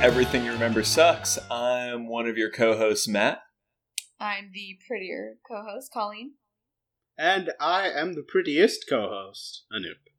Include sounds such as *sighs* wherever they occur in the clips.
This is Everything You Remember Sucks. I'm one of your co hosts, Matt. I'm the prettier co-host, Colleen. And I am the prettiest co-host, Anoop.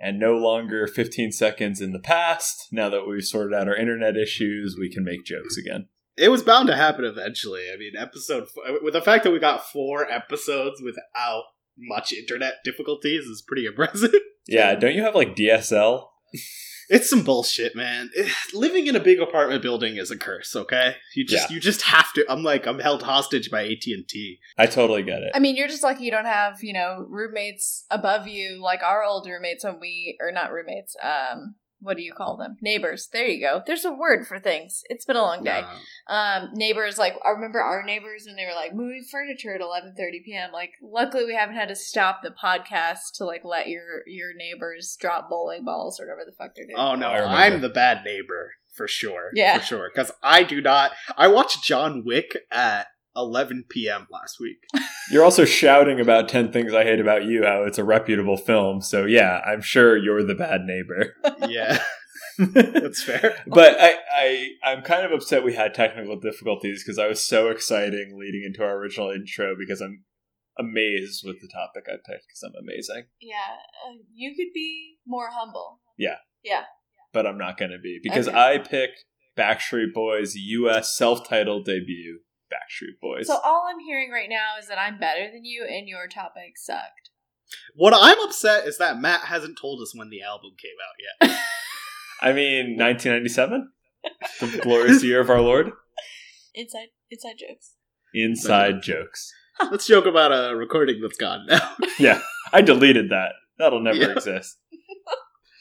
And no longer 15 seconds in the past. Now that we've sorted out our internet issues, we can make jokes again. It was bound to happen eventually. I mean, episode f- with the fact that we got four episodes without much internet difficulties is pretty impressive. Yeah, don't you have like DSL? *laughs* It's some bullshit, man. Eh, Living in a big apartment building is a curse. Okay, you just you just have to. I'm like I'm held hostage by AT and T. I totally get it. I mean, you're just lucky you don't have, you know, roommates above you like our old roommates when we, or not roommates, um, what do you call them? Neighbors. There you go. There's a word for things. It's been a long day. Um, neighbors, like, I remember our neighbors when they were like moving furniture at 11.30 p.m. Like, luckily we haven't had to stop the podcast to, like, let your, your neighbors drop bowling balls or whatever the fuck they're doing. Oh no, I remember. I'm the bad neighbor for sure. Yeah. for sure. Because I do not. I watched John Wick at 11 p.m. last week. *laughs* You're also shouting about 10 Things I Hate About You, how it's a reputable film. So, yeah, I'm sure you're the bad neighbor. *laughs* yeah, *laughs* that's fair. but I, I I'm kind of upset we had technical difficulties because I was so exciting leading into our original intro because I'm amazed with the topic I picked because I'm amazing. Yeah, uh, you could be more humble. Yeah. Yeah. But I'm not going to be because Okay. I picked Backstreet Boys' U.S. self-titled debut, Backstreet Boys. So all I'm hearing right now is that I'm better than you and your topic sucked. What I'm upset is that Matt hasn't told us when the album came out yet. *laughs* I mean, 1997, *laughs* the glorious year of our Lord. Inside inside jokes. Inside jokes. *laughs* Let's joke about a recording that's gone now. Yeah, I deleted that. That'll never Yeah. exist.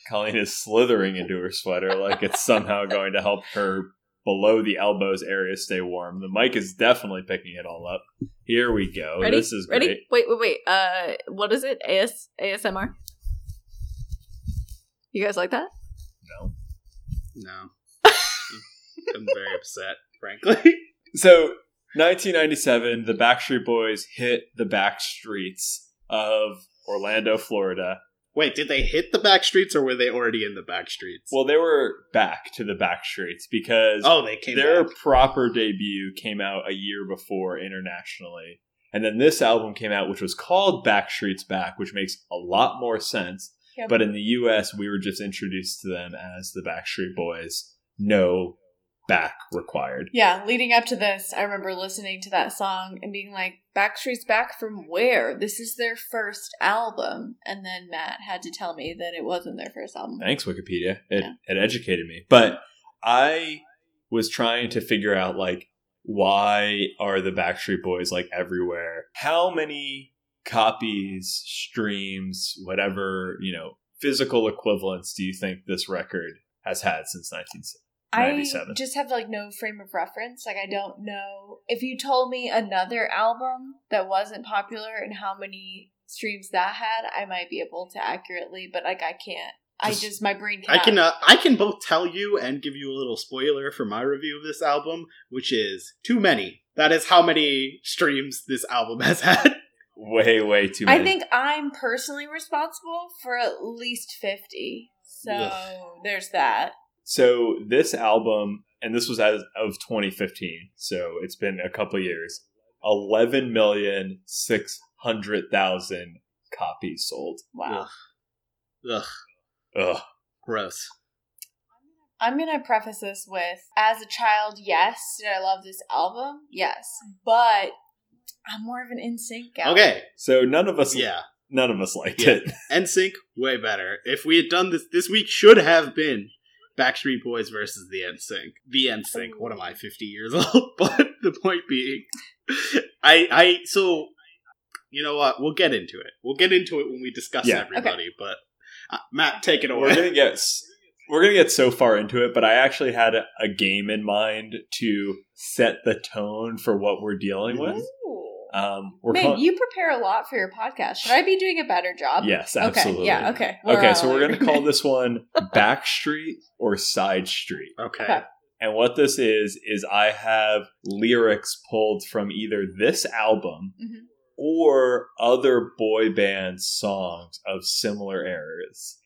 Colleen is slithering into her sweater like it's somehow going to help her below the elbows area stay warm. The mic is definitely picking it all up. Here we go. Ready? This is Ready? great. Wait, wait, wait. Uh what is it? AS ASMR? You guys like that? No. no, *laughs* I'm very upset, frankly. *laughs* So, 1997, the Backstreet Boys hit the back streets of Orlando, Florida. Wait, did they hit the back streets or were they already in the back streets? Well, they were back to the back streets because oh, they came their back. proper debut came out a year before internationally. And then this album came out, which was called Backstreet's Back, which makes a lot more sense. Yep. But in the US, we were just introduced to them as the Backstreet Boys. No back required. Yeah, leading up to this, I remember listening to that song and being like, Backstreet's back from where? This is their first album. And then Matt had to tell me that it wasn't their first album. Thanks, Wikipedia. It, Yeah. it educated me. But I was trying to figure out, like, why are the Backstreet Boys, like, everywhere? How many copies, streams, whatever, you know, physical equivalents do you think this record has had since 1970? I just have like no frame of reference. Like I don't know if you told me another album that wasn't popular and how many streams that had, I might be able to accurately, but like I can't. I Just- just my brain I can't. can uh, I can both tell you and give you a little spoiler for my review of this album, which is too many. That is how many streams this album has had. *laughs* Way, way too many. I think I'm personally responsible for at least 50. So Ugh. there's that. So this album, and this was as of 2015, so it's been a couple years. Eleven million six hundred thousand copies sold. Wow. Ugh, Ugh. gross. I'm going to preface this with as a child, yes, did I love this album? Yes. But I'm more of an NSYNC guy. Okay, So none of us, yeah. none of us liked Yeah. it. *laughs* NSYNC, way better. If we had done this, this week should have been Backstreet Boys versus the NSYNC. The NSYNC. What am I, 50 years *laughs* old? But the point being, *laughs* I, I, so, you know what? We'll get into it. We'll get into it when we discuss Yeah. everybody, but uh, Matt, take it We're away. gonna get we're gonna get so far into it, but I actually had a, a game in mind to set the tone for what we're dealing with. Ooh. Um, we're Man, call- you prepare a lot for your podcast. Should I be doing a better job? yes, Okay. absolutely. Yeah. Okay. Okay, so we're gonna call this one *laughs* Backstreet or Side Street. okay. Okay. And what this is, is I have lyrics pulled from either this album Mhm. or other boy band songs of similar eras.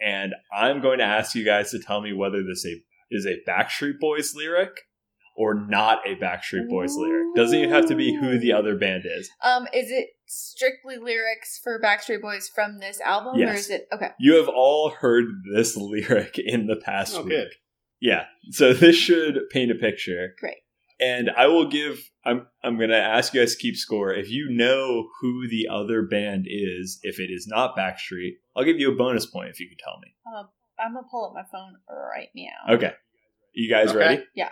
and I'm going to ask you guys to tell me whether this a, is a Backstreet Boys lyric or not a Backstreet Boys lyric. Doesn't even have to be who the other band is. Um, is it strictly lyrics for Backstreet Boys from this album, or Yes. is it okay? You have all heard this *laughs* lyric in the past Oh, week. good. Yeah. So this should paint a picture. Great. And I will give I'm I'm gonna ask you guys to keep score. If you know who the other band is, if it is not Backstreet, I'll give you a bonus point if you can tell me. Um, I'm gonna pull up my phone right now. Okay. You guys Okay. ready? Yeah.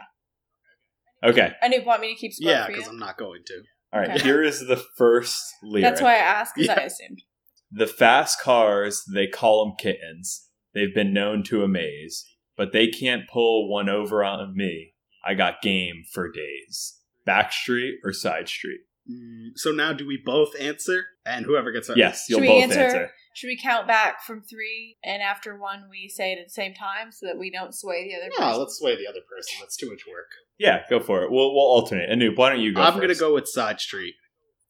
Okay. And you want me to keep score Yeah, for you? because I'm not going to. All right. Okay. Here is the first lyric. That's why I asked because I Yeah. assumed. The fast cars, they call them kittens. They've been known to amaze, but they can't pull one over on me. I got game for days. Back street or side street? Mm, so now, do we both answer? And whoever gets that. Yes, you'll both answer? answer. Should we count back from three, and after one, we say it at the same time so that we don't sway the other No, person? let's sway the other person. That's too much work. Yeah, go for it. We'll we'll alternate. Anoop, why don't you go? I'm going to go with Side Street.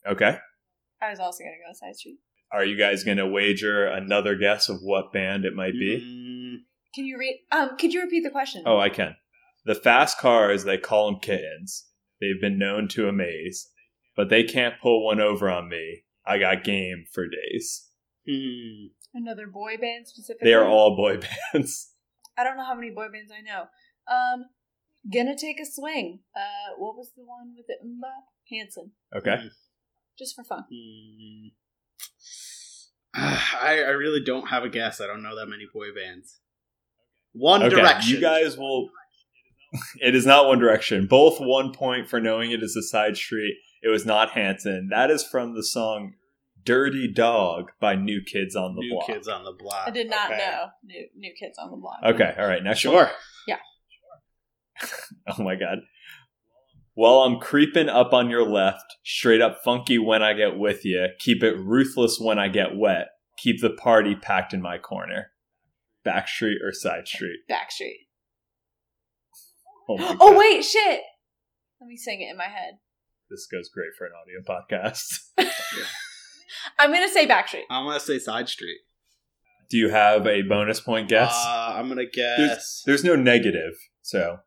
Okay. I was also gonna go side street. Are you guys going to wager another guess of what band it might be? Mm, Can you read? Um, could you repeat the question? Oh, I can. The fast cars, they call them kittens. They've been known to amaze, but they can't pull one over on me. I got game for days. hmm. Another boy band specifically. They are all boy *laughs* bands. I don't know how many boy bands I know. Um, gonna take a swing. Uh, what was the one with the umba? Hanson. Okay. Just for fun. Hmm. *sighs* I, I really don't have a guess. I don't know that many boy bands. One Okay. Direction. You guys will. *laughs* It is not One Direction. Both one point for knowing it is a side street. It was not Hanson. That is from the song "Dirty Dog" by New Kids on the Block. New Block. Kids on the Block. I did not Okay. know new new kids on the block. Okay. All right. Next one. Yeah. *laughs* Oh my god. While I'm creeping up on your left, straight up funky when I get with you, keep it ruthless when I get wet, keep the party packed in my corner. Backstreet or side street? Backstreet. Oh, Oh wait, shit. Let me sing it in my head. This goes great for an audio podcast. *laughs* *laughs* I'm gonna say Backstreet. I'm going to say Side Street. Do you have a bonus point guess? Uh, I'm going to guess There's no negative, so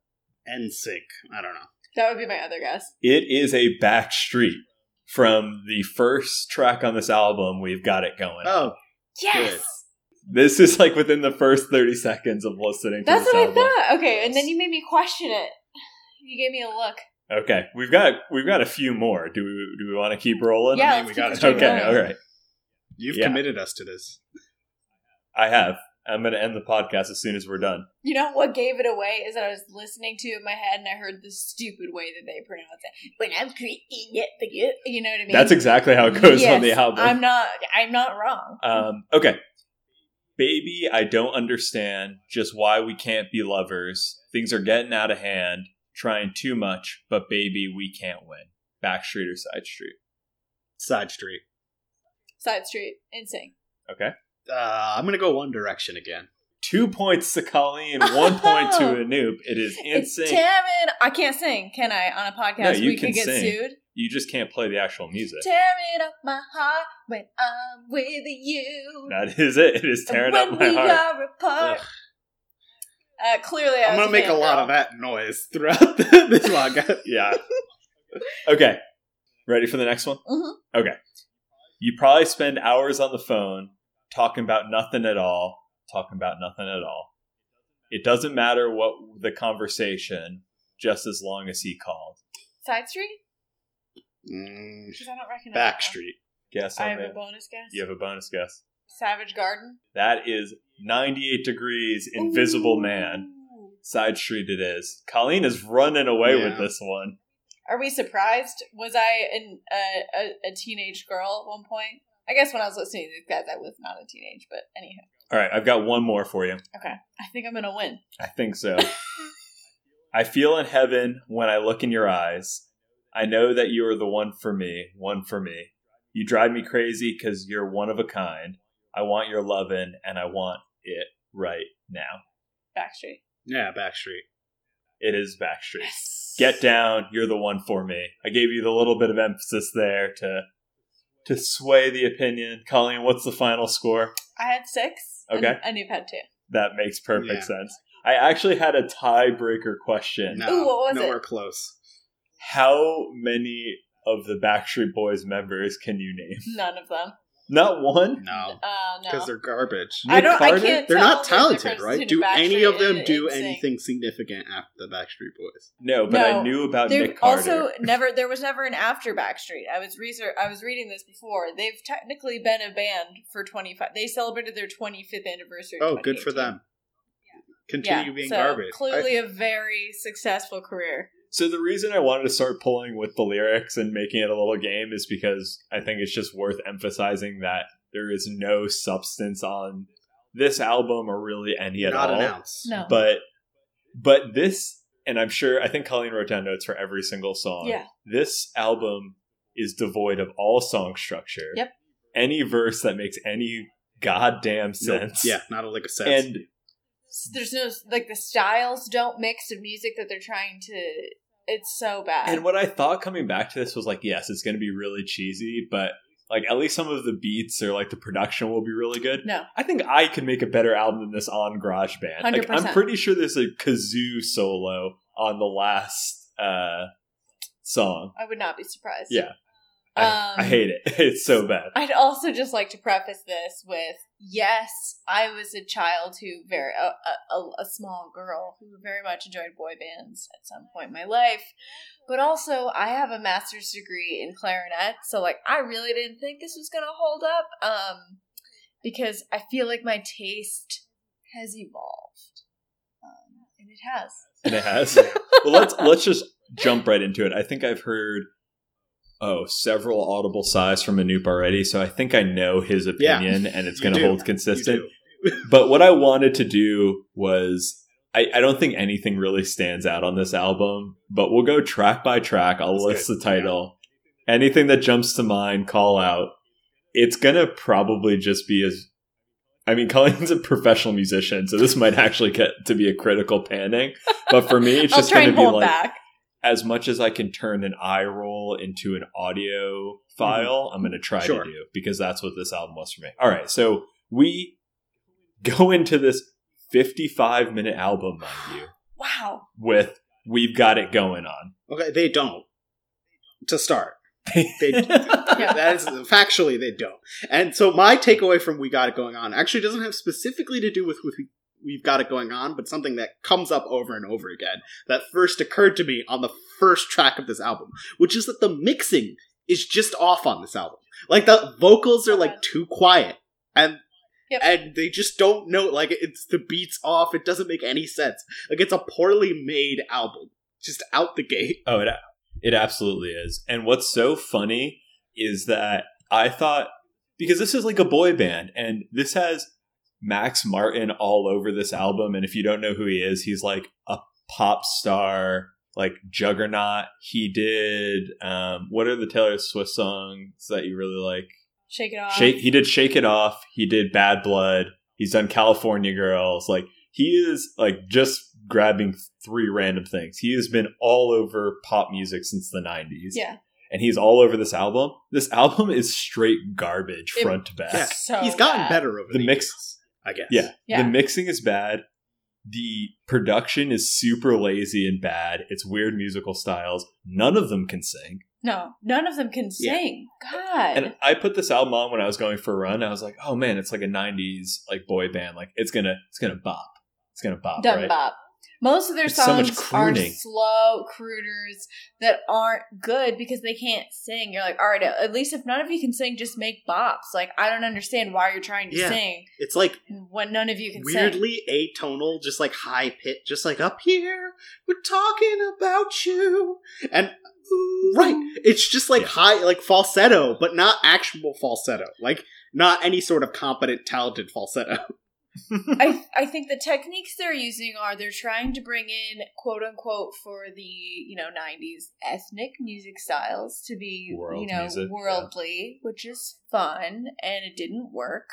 NSYNC. I don't know. That would be my other guess. it is a backstreet from the first track on this album. We've got it going. Oh, Yes. This is like within the first 30 seconds of listening to That's what album. I thought. Okay, and then you made me question it. You gave me a look. Okay, we've got we've got a few more. Do we do we want to keep rolling? Yeah, mean, let's we keep got it it. Okay, going. all right. you've Yeah. committed us to this. I have. I'm going to end the podcast as soon as we're done. You know what gave it away is that I was listening to it in my head and I heard the stupid way that they pronounce it. When I'm creating it, you know what I mean? That's exactly how it goes Yes, on the album. I'm not. I'm not wrong. Um, okay. Baby, I don't understand just why we can't be lovers. Things are getting out of hand, trying too much, but baby, we can't win. Back street or side street? Side Street. Side Street, insane. Okay. Uh, I'm going to go One Direction again. Two points to Colleen, one point to *laughs* Anoop. It is It's insane. tearing. I can't sing, can I? On a podcast, No, you we can could get sing. sued. You just can't play the actual music. Tearing up my heart when I'm with you. That is it. It is tearing when up my we heart. are apart. Ugh. Uh, clearly, I going to make a lot girl. of that noise throughout *laughs* the, this podcast. Yeah. Okay. Ready for the next one? Mhm. Okay. You probably spend hours on the phone talking about nothing at all, talking about nothing at all. It doesn't matter what the conversation, just as long as he called. Side Street? Mm, Because I don't recognize Backstreet. Guess. I have a bonus guess. You have a bonus guess. Savage Garden. That is 98 degrees, Invisible Man. Side Street it is. Colleen is running away with this one. Are we surprised? Was I an, uh, a, a teenage girl at one point? I guess when I was listening to these guys, I was not a teenage, but anyhow. All right, I've got one more for you. Okay. I think I'm going to win. I think so. I feel in heaven when I look in your eyes. I know that you are the one for me, one for me. You drive me crazy because you're one of a kind. I want your lovin' and I want it right now. Backstreet. Yeah, Backstreet. It is Backstreet. Yes. Get down, you're the one for me. I gave you the little bit of emphasis there to to sway the opinion. Colleen, what's the final score? I had six. Okay, and, and you've had two. that makes perfect Yeah. sense. I actually had a tiebreaker question. No, Ooh, what was it? nowhere close. How many of the Backstreet Boys members can you name? None of them. Not one. No, Uh, because no. they're garbage. I don't. I Carter? can't. They're not talented, difference right? between Do any of them do NSYNC. anything significant after the Backstreet Boys? No, but I knew about They've Nick Carter. also never. There was never an after Backstreet. I was research. I was reading this before. They've technically been a band for twenty five. They celebrated their twenty fifth anniversary. Oh, good for 2018. them. Continue Yeah, being so garbage. Clearly, a very successful career. So the reason I wanted to start pulling with the lyrics and making it a little game is because I think it's just worth emphasizing that there is no substance on this album or really any I, at not all. an ounce. No. But but this and I'm sure I think Colleen wrote down notes for every single song. Yeah. This album is devoid of all song structure. Yep. Any verse that makes any goddamn Nope. sense. Yeah, not a lick of sense. And There's no like the styles don't mix of music that they're trying to. It's so bad. And what I thought coming back to this was like, yes, it's going to be really cheesy, but like at least some of the beats or like the production will be really good. no, I think I could make a better album than this on GarageBand. Like, I'm pretty sure there's a kazoo solo on the last uh, song. I would not be surprised. Yeah, I, Um, I hate it. *laughs* It's so bad. I'd also just like to preface this with yes, I was a child who very a, a, a small girl who very much enjoyed boy bands at some point in my life, but also I have a master's degree in clarinet, so like I really didn't think this was gonna hold up, um, because I feel like my taste has evolved, um, and it has. And it has. *laughs* well, let's let's just jump right into it. I think I've heard oh several audible sighs from Anoop already, so I think I know his Yeah. opinion, and it's going to hold consistent. *laughs* but what I wanted to do was I, I don't think anything really stands out on this album, but we'll go track by track. I'll That's list good. the title. Anything that jumps to mind, call out. It's gonna probably just be as I mean, *laughs* Colleen's a professional musician, so this might actually get to be a critical panning. But for me, it's just try gonna be hold like back. As much as I can turn an eye roll into an audio mm-hmm. file, I'm going to try Sure. to do because that's what this album was for me. All right, so we go into this 55 minute album, mind *sighs* you, Wow. with "We've Got It Going On." Okay, they don't. To start. They, *laughs* that is factually they don't. And so my takeaway from "We Got It Going On" actually doesn't have specifically to do with with "We've Got It Going On," but something that comes up over and over again that first occurred to me on the first track of this album, which is that the mixing is just off on this album. Like the vocals are like too quiet, and Yep. and they just don't know. Like it's the beats off. It doesn't make any sense. Like it's a poorly made album, just out the gate. Oh, it it absolutely is. And what's so funny is that I thought because this is like a boy band, and this has Max Martin all over this album. And if you don't know who he is, he's like a pop star, like juggernaut. He did um, what are the Taylor Swift songs that you really like? Shake it off. Shake. He did Shake It Off. He did Bad Blood. He's done California Girls. Like he is like just grabbing three random things. He has been all over pop music since the '90s. Yeah. and he's all over this album. This album is straight garbage It- front to back. Yeah. So He's gotten bad. better over The the, mix- years, I guess. Yeah. Yeah. The mixing is bad. The production is super lazy and bad. It's weird musical styles. None of them can sing. No, none of them can Yeah. sing. God. And I put this album on when I was going for a run. I was like, "Oh man, it's like a '90s like boy band. Like it's gonna, it's gonna bop. It's gonna bop, Dumb right?" bop. Most of their It's so songs are slow crooners that aren't good because they can't sing. You're like, all right, at least if none of you can sing, just make bops. Like, I don't understand why you're trying to Yeah. sing It's like when none of you can sing. weirdly atonal, just like high pitch, just like up here, we're talking about you. And right, it's just like Yeah. high, like falsetto, but not actual falsetto. Like not any sort of competent, talented falsetto. *laughs* I *laughs* I think the techniques they're using are they're trying to bring in quote unquote for the you know '90s ethnic music styles to be World you know music, yeah. worldly, which is fun, and it didn't work.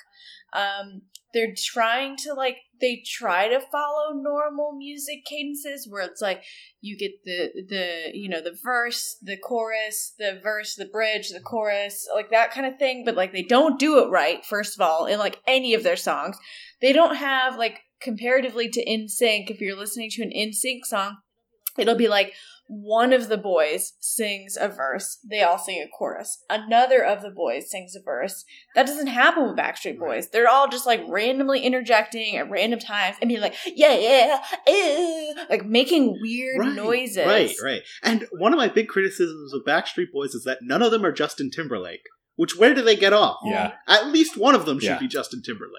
Um, they're trying to like they try to follow normal music cadences where it's like you get the the you know the verse the chorus the verse the bridge the chorus like that kind of thing but like they don't do it right first of all in like any of their songs. They don't have like comparatively to NSYNC if you're listening to an NSYNC song it'll be like one of the boys sings a verse, they all sing a chorus. Another of the boys sings a verse. That doesn't happen with Backstreet Boys. They're all just like randomly interjecting at random times and being like, yeah, yeah, ew, like making weird right, noises. Right, right. And one of my big criticisms of Backstreet Boys is that none of them are Justin Timberlake. Which where do they get off? Yeah. At least one of them should Yeah. be Justin Timberlake.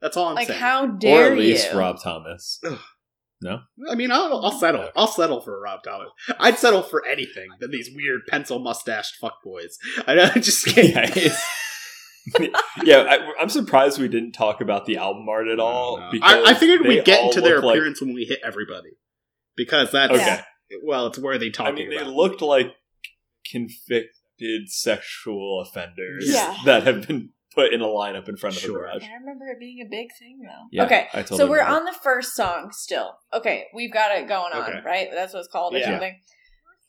That's all I'm Like, saying. Like, how dare you? or at least you? Rob Thomas. Ugh. No, I mean, I'll, I'll settle. I'll settle for Rob Thomas. I'd settle for anything than these weird pencil mustached fuckboys. I, *laughs* I just can't. yeah, it's- yeah. I, I'm surprised we didn't talk about the album art at all. No. because I, I figured we'd get into their look like- appearance when we hit everybody, because that's Okay, well, it's worthy talking I mean they about. looked like convicted sexual offenders Yeah. that have been put in a lineup in front of Sure. a garage. I remember it being a big thing though. Yeah, okay, I totally so we're remember. on the first song still. Okay, we've got it going on, Okay. right? That's what it's called or something.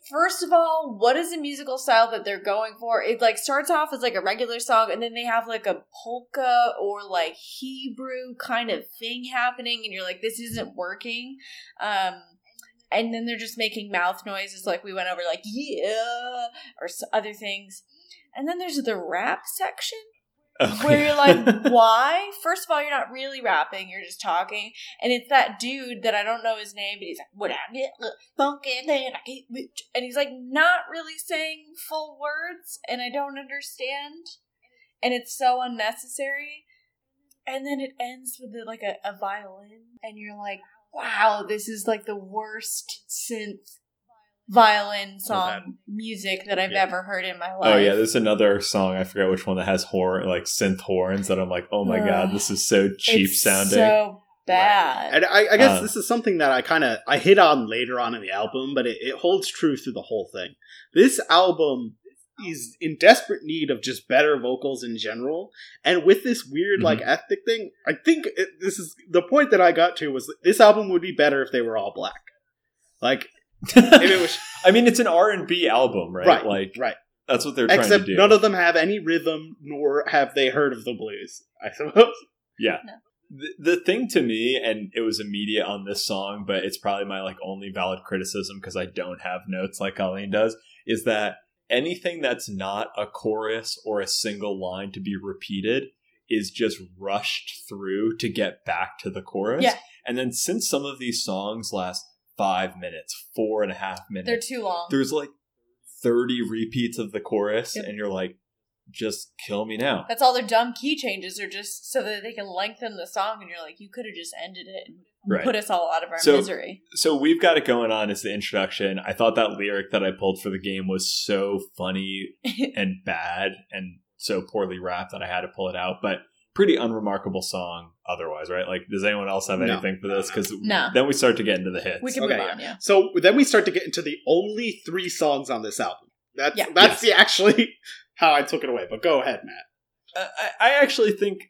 First of all, what is the musical style that they're going for? It like starts off as like a regular song, and then they have like a polka or like Hebrew kind of thing happening, and you're like, this isn't working. Um, and then they're just making mouth noises, like we went over, like yeah, or other things. And then there's the rap section Oh, where you're like, *laughs* why? First of all, you're not really rapping, you're just talking. And it's that dude that I don't know his name, but he's like, what I get uh, funky, then I get. And he's like, not really saying full words, and I don't understand. And it's so unnecessary. And then it ends with like a, a violin, and you're like, wow, this is like the worst synth violin song music that I've Yeah. ever heard in my life. Oh yeah, there's another song I forget which one that has horn like synth horns that I'm like, oh my god, this is so cheap It's sounding. So bad. And I, I guess Uh, this is something that I kind of I hit on later on in the album, but it, it holds true through the whole thing. This album is in desperate need of just better vocals in general, and with this weird like ethnic thing, I think it, this is the point that I got to was that this album would be better if they were all black. Like if it was *laughs* I mean, it's an R and B album, right? right, Like right. that's what they're trying Except to do. none of them have any rhythm, nor have they heard of the blues. I suppose. Yeah. No. The, the thing to me, and it was immediate on this song, but it's probably my like only valid criticism because I don't have notes like Colleen does, is that anything that's not a chorus or a single line to be repeated is just rushed through to get back to the chorus. Yeah. And then since some of these songs last five minutes, four and a half minutes, They're too long. there's like 30 repeats of the chorus, Yep. and you're like, just kill me now. That's all their dumb key changes are just so that they can lengthen the song, and you're like, you could have just ended it and Right. put us all out of our So- misery. so we've got it going on as the introduction. I thought that lyric that I pulled for the game was so funny *laughs* and bad and so poorly wrapped that I had to pull it out. But pretty unremarkable song otherwise, right? Like, does anyone else have No. anything for this? Because No. then we start to get into the hits. We can Okay, move yeah. on, yeah. So then we start to get into the only three songs on this album. That's Yeah. that's the actually *laughs* how I took it away. But go ahead, Matt. Uh, I, I actually think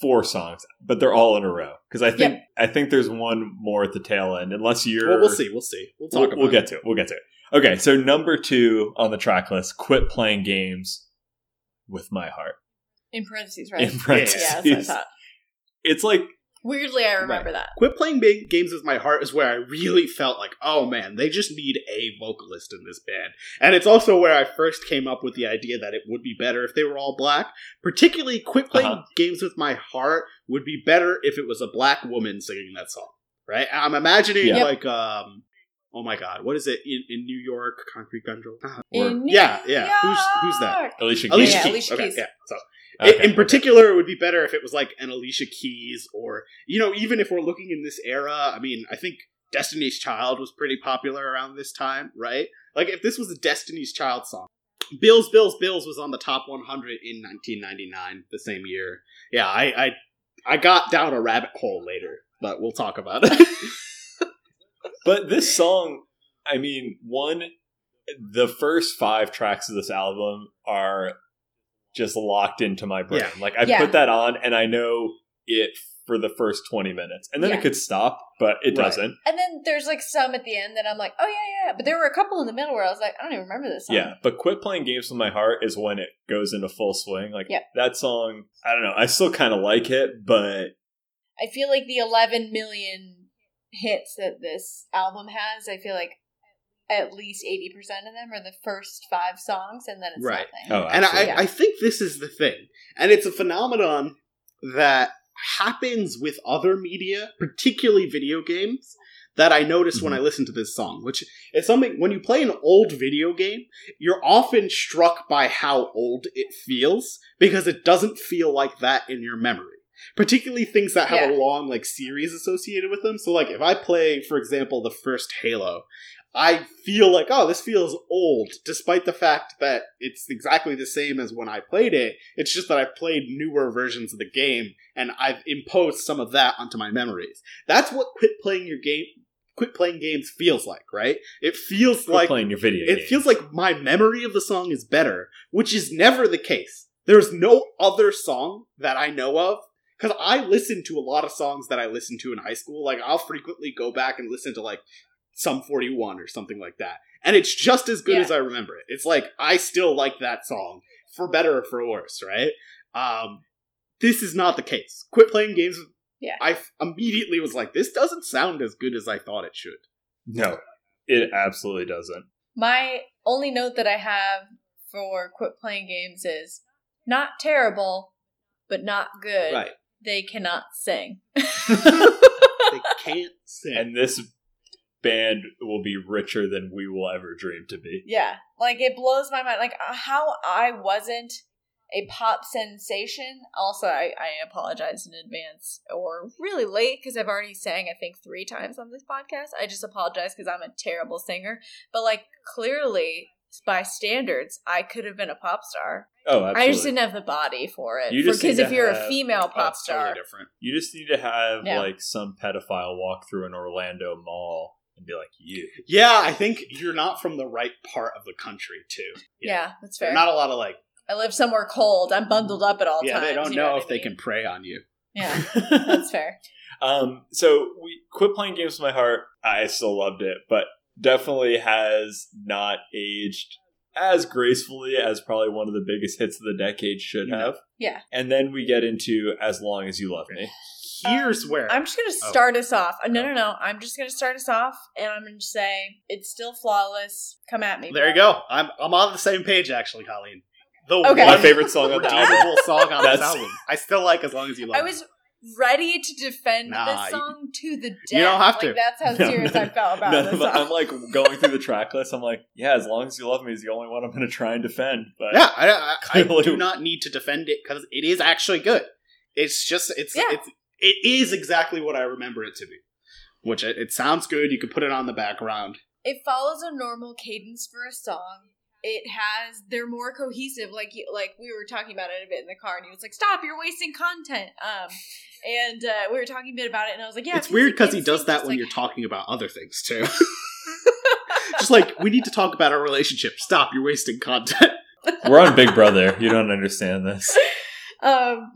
four songs, but they're all in a row because I think I think there's one more at the tail end. Unless you're, Well, we'll see. We'll see. We'll talk We'll, about we'll it. get to it. We'll get to it. Okay, so number two on the track list: "Quit Playing Games with My Heart." In parentheses, right? In parentheses, Yeah, that's what I thought. it's like Weirdly, I remember that. Quit playing ba- games with my heart is where I really felt like, oh man, they just need a vocalist in this band. And it's also where I first came up with the idea that it would be better if they were all black. Particularly, quit playing Uh-huh. games with my heart would be better if it was a black woman singing that song. Right? I'm imagining Yeah. like, um, oh my god, what is it in, in New York? Concrete Gundrel. Ah, Or- yeah, New yeah. Who's who's that? York! Alicia Keys. Alicia Yeah, Keys. Alicia okay, Keys. yeah. So Okay, in particular, it would be better if it was like an Alicia Keys, or you know, even if we're looking in this era. I mean, I think Destiny's Child was pretty popular around this time, right? Like if this was a Destiny's Child song, Bills, Bills, Bills was on the top 100 in 1999, the same year. Yeah, I, I, I got down a rabbit hole later, but we'll talk about it. *laughs* But this song, I mean, one, the first five tracks of this album are just locked into my brain. Yeah. Like I Yeah. put that on, and I know it for the first 20 minutes. And then Yeah. it could stop, but it Right. doesn't. And then there's like some at the end that I'm like, oh yeah, yeah. But there were a couple in the middle where I was like, I don't even remember this song. Yeah, but quit playing games with my heart is when it goes into full swing. Like Yep. that song, I don't know. I still kind of like it, but I feel like the 11 million hits that this album has, I feel like at least 80% of them are the first five songs, and then it's Right. nothing. oh, and I, absolutely. Yeah. I think this is the thing and it's a phenomenon that happens with other media particularly video games that i notice when i mm-hmm. listened to this song which is something when you play an old video game you're often struck by how old it feels because it doesn't feel like that in your memory particularly things that have a long like series associated with them so like if i play for example the first halo I feel like, oh, this feels old, despite the fact that it's exactly the same as when I played it. It's just that I've played newer versions of the game and I've imposed some of that onto my memories. That's what quit playing your game, quit playing games feels like, right? It feels Quit like playing your video it games. feels like my memory of the song is better, which is never the case. There's no other song that I know of because I listen to a lot of songs that I listened to in high school. Like I'll frequently go back and listen to like Sum 41 or something like that, and it's just as good Yeah. as I remember it. It's like I still like that song for better or for worse, right? Um, this is not the case. Quit playing games. Yeah. I f- immediately was like, this doesn't sound as good as I thought it should. no, it absolutely doesn't. My only note that I have for quit playing games is not terrible, but not good. Right. They cannot sing. *laughs* They can't *laughs* sing. And this band will be richer than we will ever dream to be. Yeah, like it blows my mind. Like how I wasn't a pop sensation. Also, I, I apologize in advance or really late because I've already sang I think three times on this podcast. I just apologize because I'm a terrible singer. But like clearly, by standards, I could have been a pop star. Oh, absolutely. I just didn't have the body for it. You just Because if you're a female pop star, totally different. You just need to have Yeah. like some pedophile walk through an Orlando mall and be like, "You." Yeah, I think you're not from the right part of the country too. yeah, that's fair. Not a lot of like. I live somewhere cold. I'm bundled up at all Yeah, times. they don't you know, what if I they can prey on you. Yeah, *laughs* that's fair. Um, so we quit playing games with my heart. I still loved it, but definitely has not aged as gracefully as probably one of the biggest hits of the decade should have. Yeah. And then we get into "As Long as You Love Me." *laughs* Here's Um, where I'm just gonna Oh. start us off. No, no, no. I'm just gonna start us off, and I'm gonna say it's still flawless. Come at me. there you go. I'm I'm on the same page actually, Colleen. The Okay. My favorite song on the album. *laughs* song on this album. I still like as long as you love. I was ready to defend Nah, this you- song to the death. you don't have Like, to. that's how *laughs* No, serious no, I felt about None this song. I'm like going through the track list. I'm like, yeah, "As Long as You Love Me" is the only one I'm going to try and defend. But Yeah, I, I, I *laughs* do not need to defend it because it is actually good. It's just it's Yeah. it's it is exactly what I remember it to be. Which it, it sounds good. You can put it on the background. it follows a normal cadence for a song. It has they're more cohesive, like like we were talking about it a bit in the car, and he was like, "Stop, you're wasting content." Um, and uh, we were talking a bit about it, and I was like, "Yeah, it's weird because he does that when like- you're talking about other things too. *laughs* just like we need to talk about our relationship. Stop, you're wasting content. we're on Big Brother. You don't understand this. *laughs* um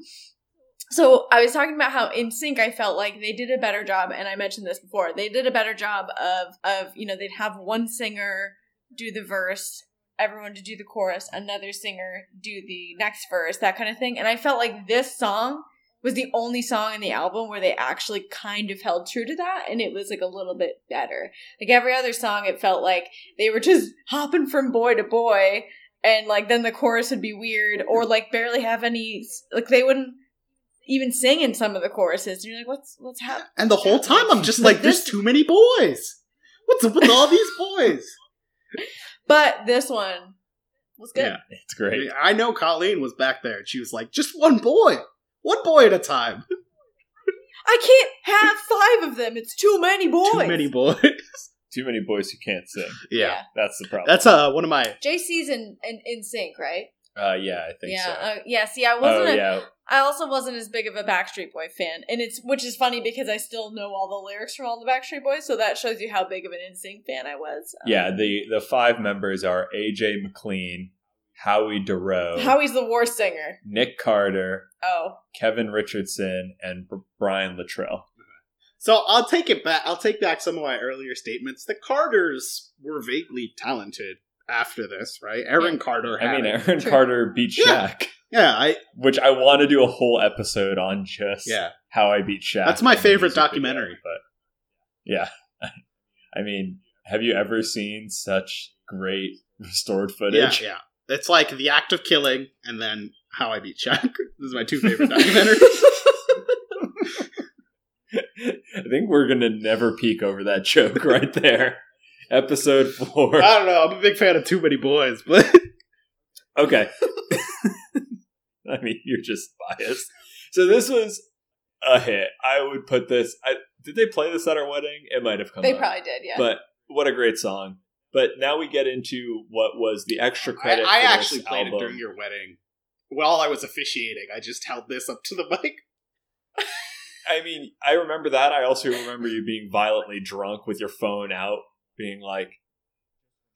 so i was talking about how NSYNC i felt like they did a better job and i mentioned this before they did a better job of of you know they'd have one singer do the verse everyone to do the chorus another singer do the next verse that kind of thing and i felt like this song was the only song in the album where they actually kind of held true to that and it was like a little bit better. Like every other song it felt like they were just *laughs* hopping from boy to boy and like then the chorus would be weird or like barely have any like they wouldn't even sing in some of the choruses and you're like what's what's happening And the whole time I'm just like, there's too many boys. What's up with all these boys? *laughs* but this one was good Yeah. It's great. I know Colleen was back there and she was like, just one boy. One boy at a time. i can't have five of them it's too many boys Too many boys. *laughs* Too many boys who can't sing. yeah. That's the problem. That's uh one of my jc's in, in NSYNC right uh, yeah, I think yeah so. uh, yeah see i wasn't oh a, yeah, I also wasn't as big of a Backstreet Boy fan, and it's which is funny because I still know all the lyrics from all the Backstreet Boys, so that shows you how big of an NSYNC fan I was. Um, yeah. The the five members are AJ McLean, Howie Dorough, Howie's the war singer. Nick Carter, Oh, Kevin Richardson, and B- Brian Littrell. So I'll take it back. I'll take back some of my earlier statements. The Carters were vaguely talented after this, right? Aaron Yeah. Carter. I mean, it. Aaron True. Carter beat Yeah. Shaq, yeah, I which I want to do a whole episode on just yeah. how I beat Shaq. That's my favorite music video, documentary. but yeah, *laughs* I mean, have you ever seen such great restored Yeah, footage? yeah. It's like the act of killing, and then how I beat Shaq. *laughs* this is my two favorite documentaries. *laughs* I think we're gonna never peek over that joke right there. Episode four. I don't know. I'm a big fan of Too Many Boys, but *laughs* Okay. *laughs* I mean, you're just biased. So this was a hit. I would put this. I, did they play this at our wedding? It might have come. they up. probably did. Yeah. But what a great song. But now we get into what was the extra credit. I for this actually played album. it during your wedding. While I was officiating, I just held this up to the *laughs* mic. I mean, I remember that. I also remember you being violently drunk with your phone out, being like,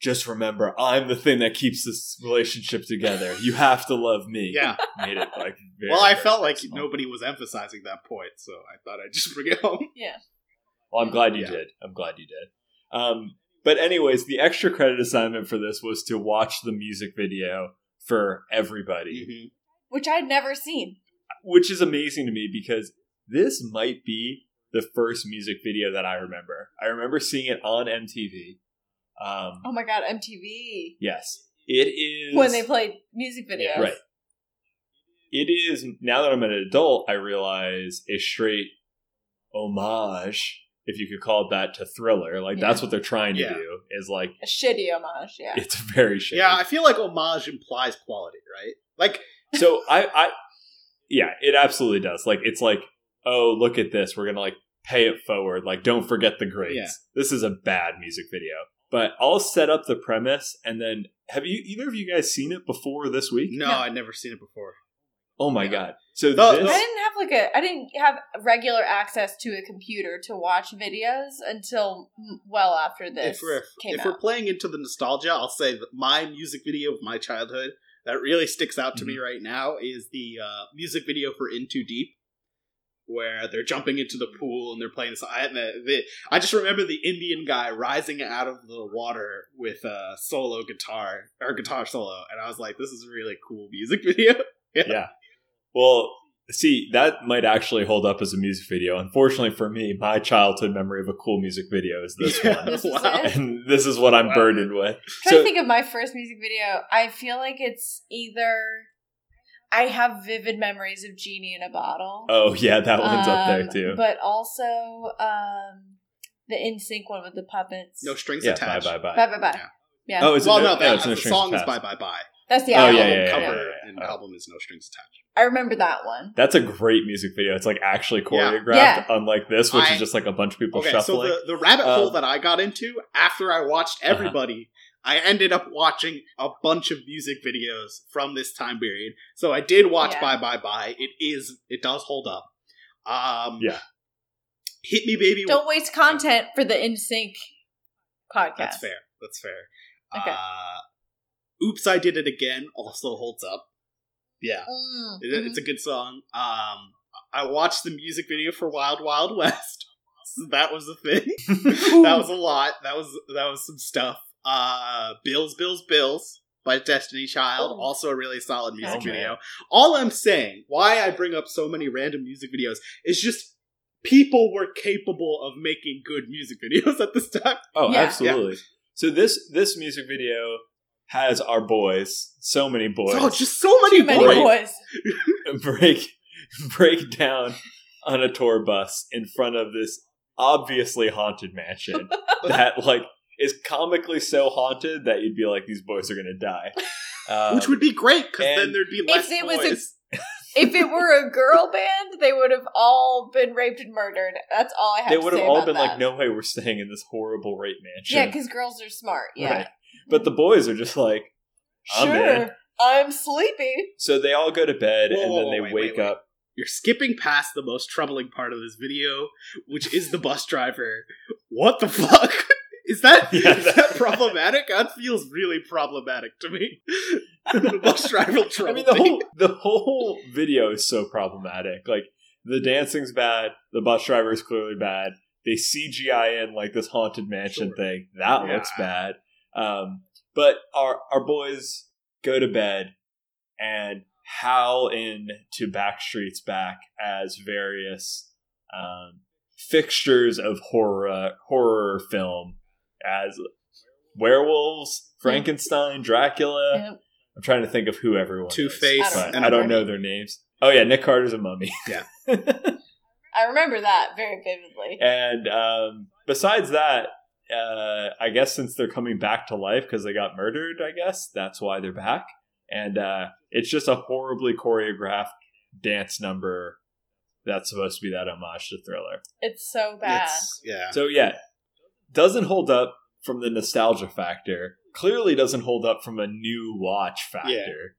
"Just remember, I'm the thing that keeps this relationship together. You have to love me." Yeah. made it like. Very, well, I very felt like song. nobody was emphasizing that point, so I thought I'd just bring it home. *laughs* yeah. Well, I'm glad you Yeah. did. I'm glad you did. Um, but anyways, the extra credit assignment for this was to watch the music video for everybody, Mm-hmm. Which I'd never seen. which is amazing to me because this might be the first music video that I remember. I remember seeing it on MTV. Um, Oh my god, MTV. Yes, it is When they played music videos. Right. It is now that I'm an adult, I realize a straight homage, if you could call it that, to Thriller. Like Yeah. that's what they're trying to Yeah. do. Is like A shitty homage, yeah. it's very shitty. Yeah, I feel like homage implies quality, right? Like, so I, I, yeah, it absolutely does. Like it's like, oh, look at this. We're gonna like pay it forward. Like don't forget the grades. Yeah. This is a bad music video. But I'll set up the premise, and then have you either of you guys seen it before this week? no, No. I'd never seen it before. Oh my Yeah. god! So The- this, I didn't have like a I didn't have regular access to a computer to watch videos until mm, well after this if we're came if out. we're playing into the nostalgia, I'll say that my music video of my childhood that really sticks out to me Mm-hmm. right now is the uh, music video for In Too Deep, where they're jumping into the pool and they're playing this. I, the, the, I just remember the Indian guy rising out of the water with a solo guitar or guitar solo, and I was like, "This is a really cool music *laughs* video." yeah. Well, see, that might actually hold up as a music video. Unfortunately for me, my childhood memory of a cool music video is this Yeah. one. *laughs* This was Wow. it? And this is what I'm Wow. burdened with. trying to think of my first music video. I feel like it's either I have vivid memories of Genie in a Bottle. oh yeah, that one's up there Um, too. But also um the NSYNC one with the puppets. No strings Yeah, attached. bye bye. Bye bye bye. Yeah. Yeah. Oh, is well, it no, no, that, it's no the strings song is attached. "Bye Bye Bye." That's the Oh, album. yeah, yeah, yeah, cover yeah, yeah. and Oh. album is "No Strings Attached." I remember that one. That's a great music video. It's like actually choreographed, Yeah. unlike this, which I- is just like a bunch of people Okay, shuffling. so the, the rabbit Um, hole that I got into after I watched Uh-huh. Everybody, I ended up watching a bunch of music videos from this time period. So I did watch Yeah. Bye Bye Bye. It is it does hold up. Um Yeah. Hit Me Baby. Don't waste content for the NSYNC podcast. That's fair. That's fair. Okay. Uh, Oops, I Did It Again also holds up. Yeah. Mm, It- It's a good song. Um, I watched the music video for Wild Wild *laughs* West. So *laughs* that was a thing. *laughs* that was a lot. That was that was some stuff. Uh, Bills, Bills, Bills by Destiny Child, Oh. also a really solid music Oh, man. video. All I'm saying, why I bring up so many random music videos, is just people were capable of making good music *laughs* videos at this time. oh, Yeah. absolutely. So this this music video has our boys, so many boys, Oh, just so many, Too many boys. boys. *laughs* break break down on a tour bus in front of this obviously haunted mansion *laughs* that like is comically so haunted that you'd be like these boys are gonna die um, *laughs* Which would be great because then there'd be less it was a- boys. *laughs* If it were a girl band, they would have all been raped and murdered. That's all I have they would have all been that. like no way we're staying in this horrible rape mansion Yeah, because girls are smart. Yeah. Right. but the boys are just like I'm sure. in. I'm sleepy. so they all go to bed Whoa, and then whoa, they wait, wake wait, wait. up You're skipping past the most troubling part of this video, which is the bus driver. What the fuck Is that *laughs* Yeah, is that- problematic? That feels really problematic to me. *laughs* the bus driver trouble. I mean, the whole the whole video is so problematic. Like the dancing's bad, the bus driver is clearly bad. They CGI in like this haunted mansion Sure. thing that Yeah. looks bad. Um, but our our boys go to bed and howl in to Backstreet's Back as various um, fixtures of horror horror film as werewolves, Frankenstein, Dracula. Yep. I'm trying to think of who everyone is, Two-Face but and I don't know their names. Oh yeah, Nick Carter's a mummy. Yeah. *laughs* I remember that very vividly. and um, besides that, uh, I guess since they're coming back to life because they got murdered, I guess that's why they're back. And uh, it's just a horribly choreographed dance number that's supposed to be that homage to Thriller. It's so bad. It's- yeah. So yeah, doesn't hold up from the nostalgia factor. Clearly doesn't hold up from a new watch factor.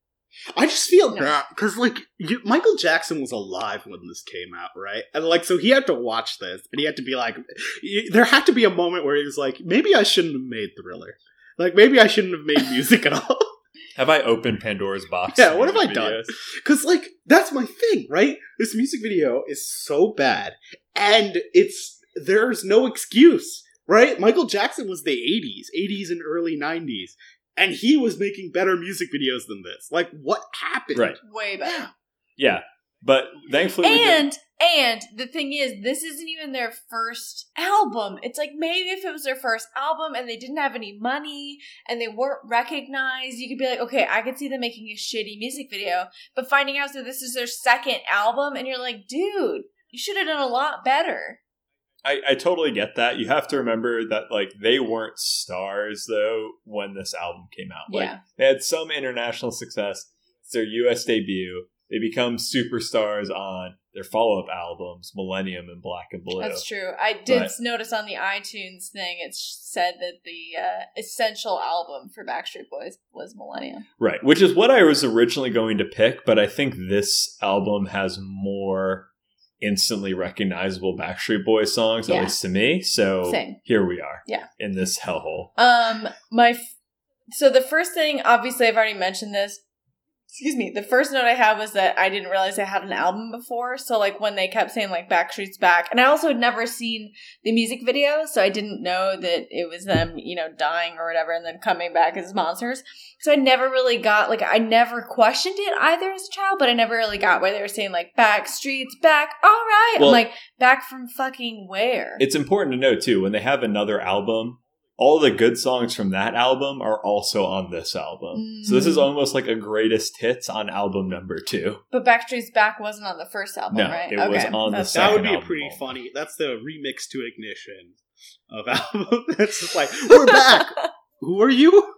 I just feel No. bad because, like, you, Michael Jackson was alive when this came out, right? And like, so he had to watch this, and he had to be like, y- there had to be a moment where he was like, maybe I shouldn't have made Thriller. Like, maybe I shouldn't have made music at all. *laughs* Have I opened Pandora's box? Yeah, what have I music done? Because, like, that's my thing, right? This music video is so bad, and it's there's no excuse, right? Michael Jackson was the 80s, 80s and early 90s, and he was making better music videos than this. Like, what happened? Right. Way better. Yeah, but thankfully, And and the thing is, this isn't even their first album. It's like maybe if it was their first album and they didn't have any money and they weren't recognized, you could be like, okay, I could see them making a shitty music video. But finding out that this is their second album, and you're like, dude, you should have done a lot better. I, I totally get that. You have to remember that like they weren't stars though when this album came out. Like Yeah. they had some international success. It's their US debut. They become superstars on their follow up albums, Millennium and Black and Blue. That's true. I did But- notice on the iTunes thing, it said that the uh, essential album for Backstreet Boys was Millennium. Right, which is what I was originally going to pick, but I think this album has more instantly recognizable Backstreet Boys songs, Yeah. at least to me. So Same. here we are. Yeah. In this hellhole. Um, my f- so the first thing, obviously, I've already mentioned this. Excuse me. The first note I had was that I didn't realize I had an album before. So like when they kept saying like Backstreet's back, and I also had never seen the music video, so I didn't know that it was them, you know, dying or whatever, and then coming back as monsters. So I never really got like I never questioned it either as a child, but I never really got why they were saying like Backstreet's back. All right, Well- I'm like back from fucking where? It's important to note too when they have another album, all the good songs from that album are also on this album. So this is Mm. almost like a greatest hits on album number two. But Backstreet's Back wasn't on the first album, No, right? it was on the that's That would be album pretty only. funny. That's the remix to Ignition of *laughs* album. That's just like, we're back. *laughs* Who are you?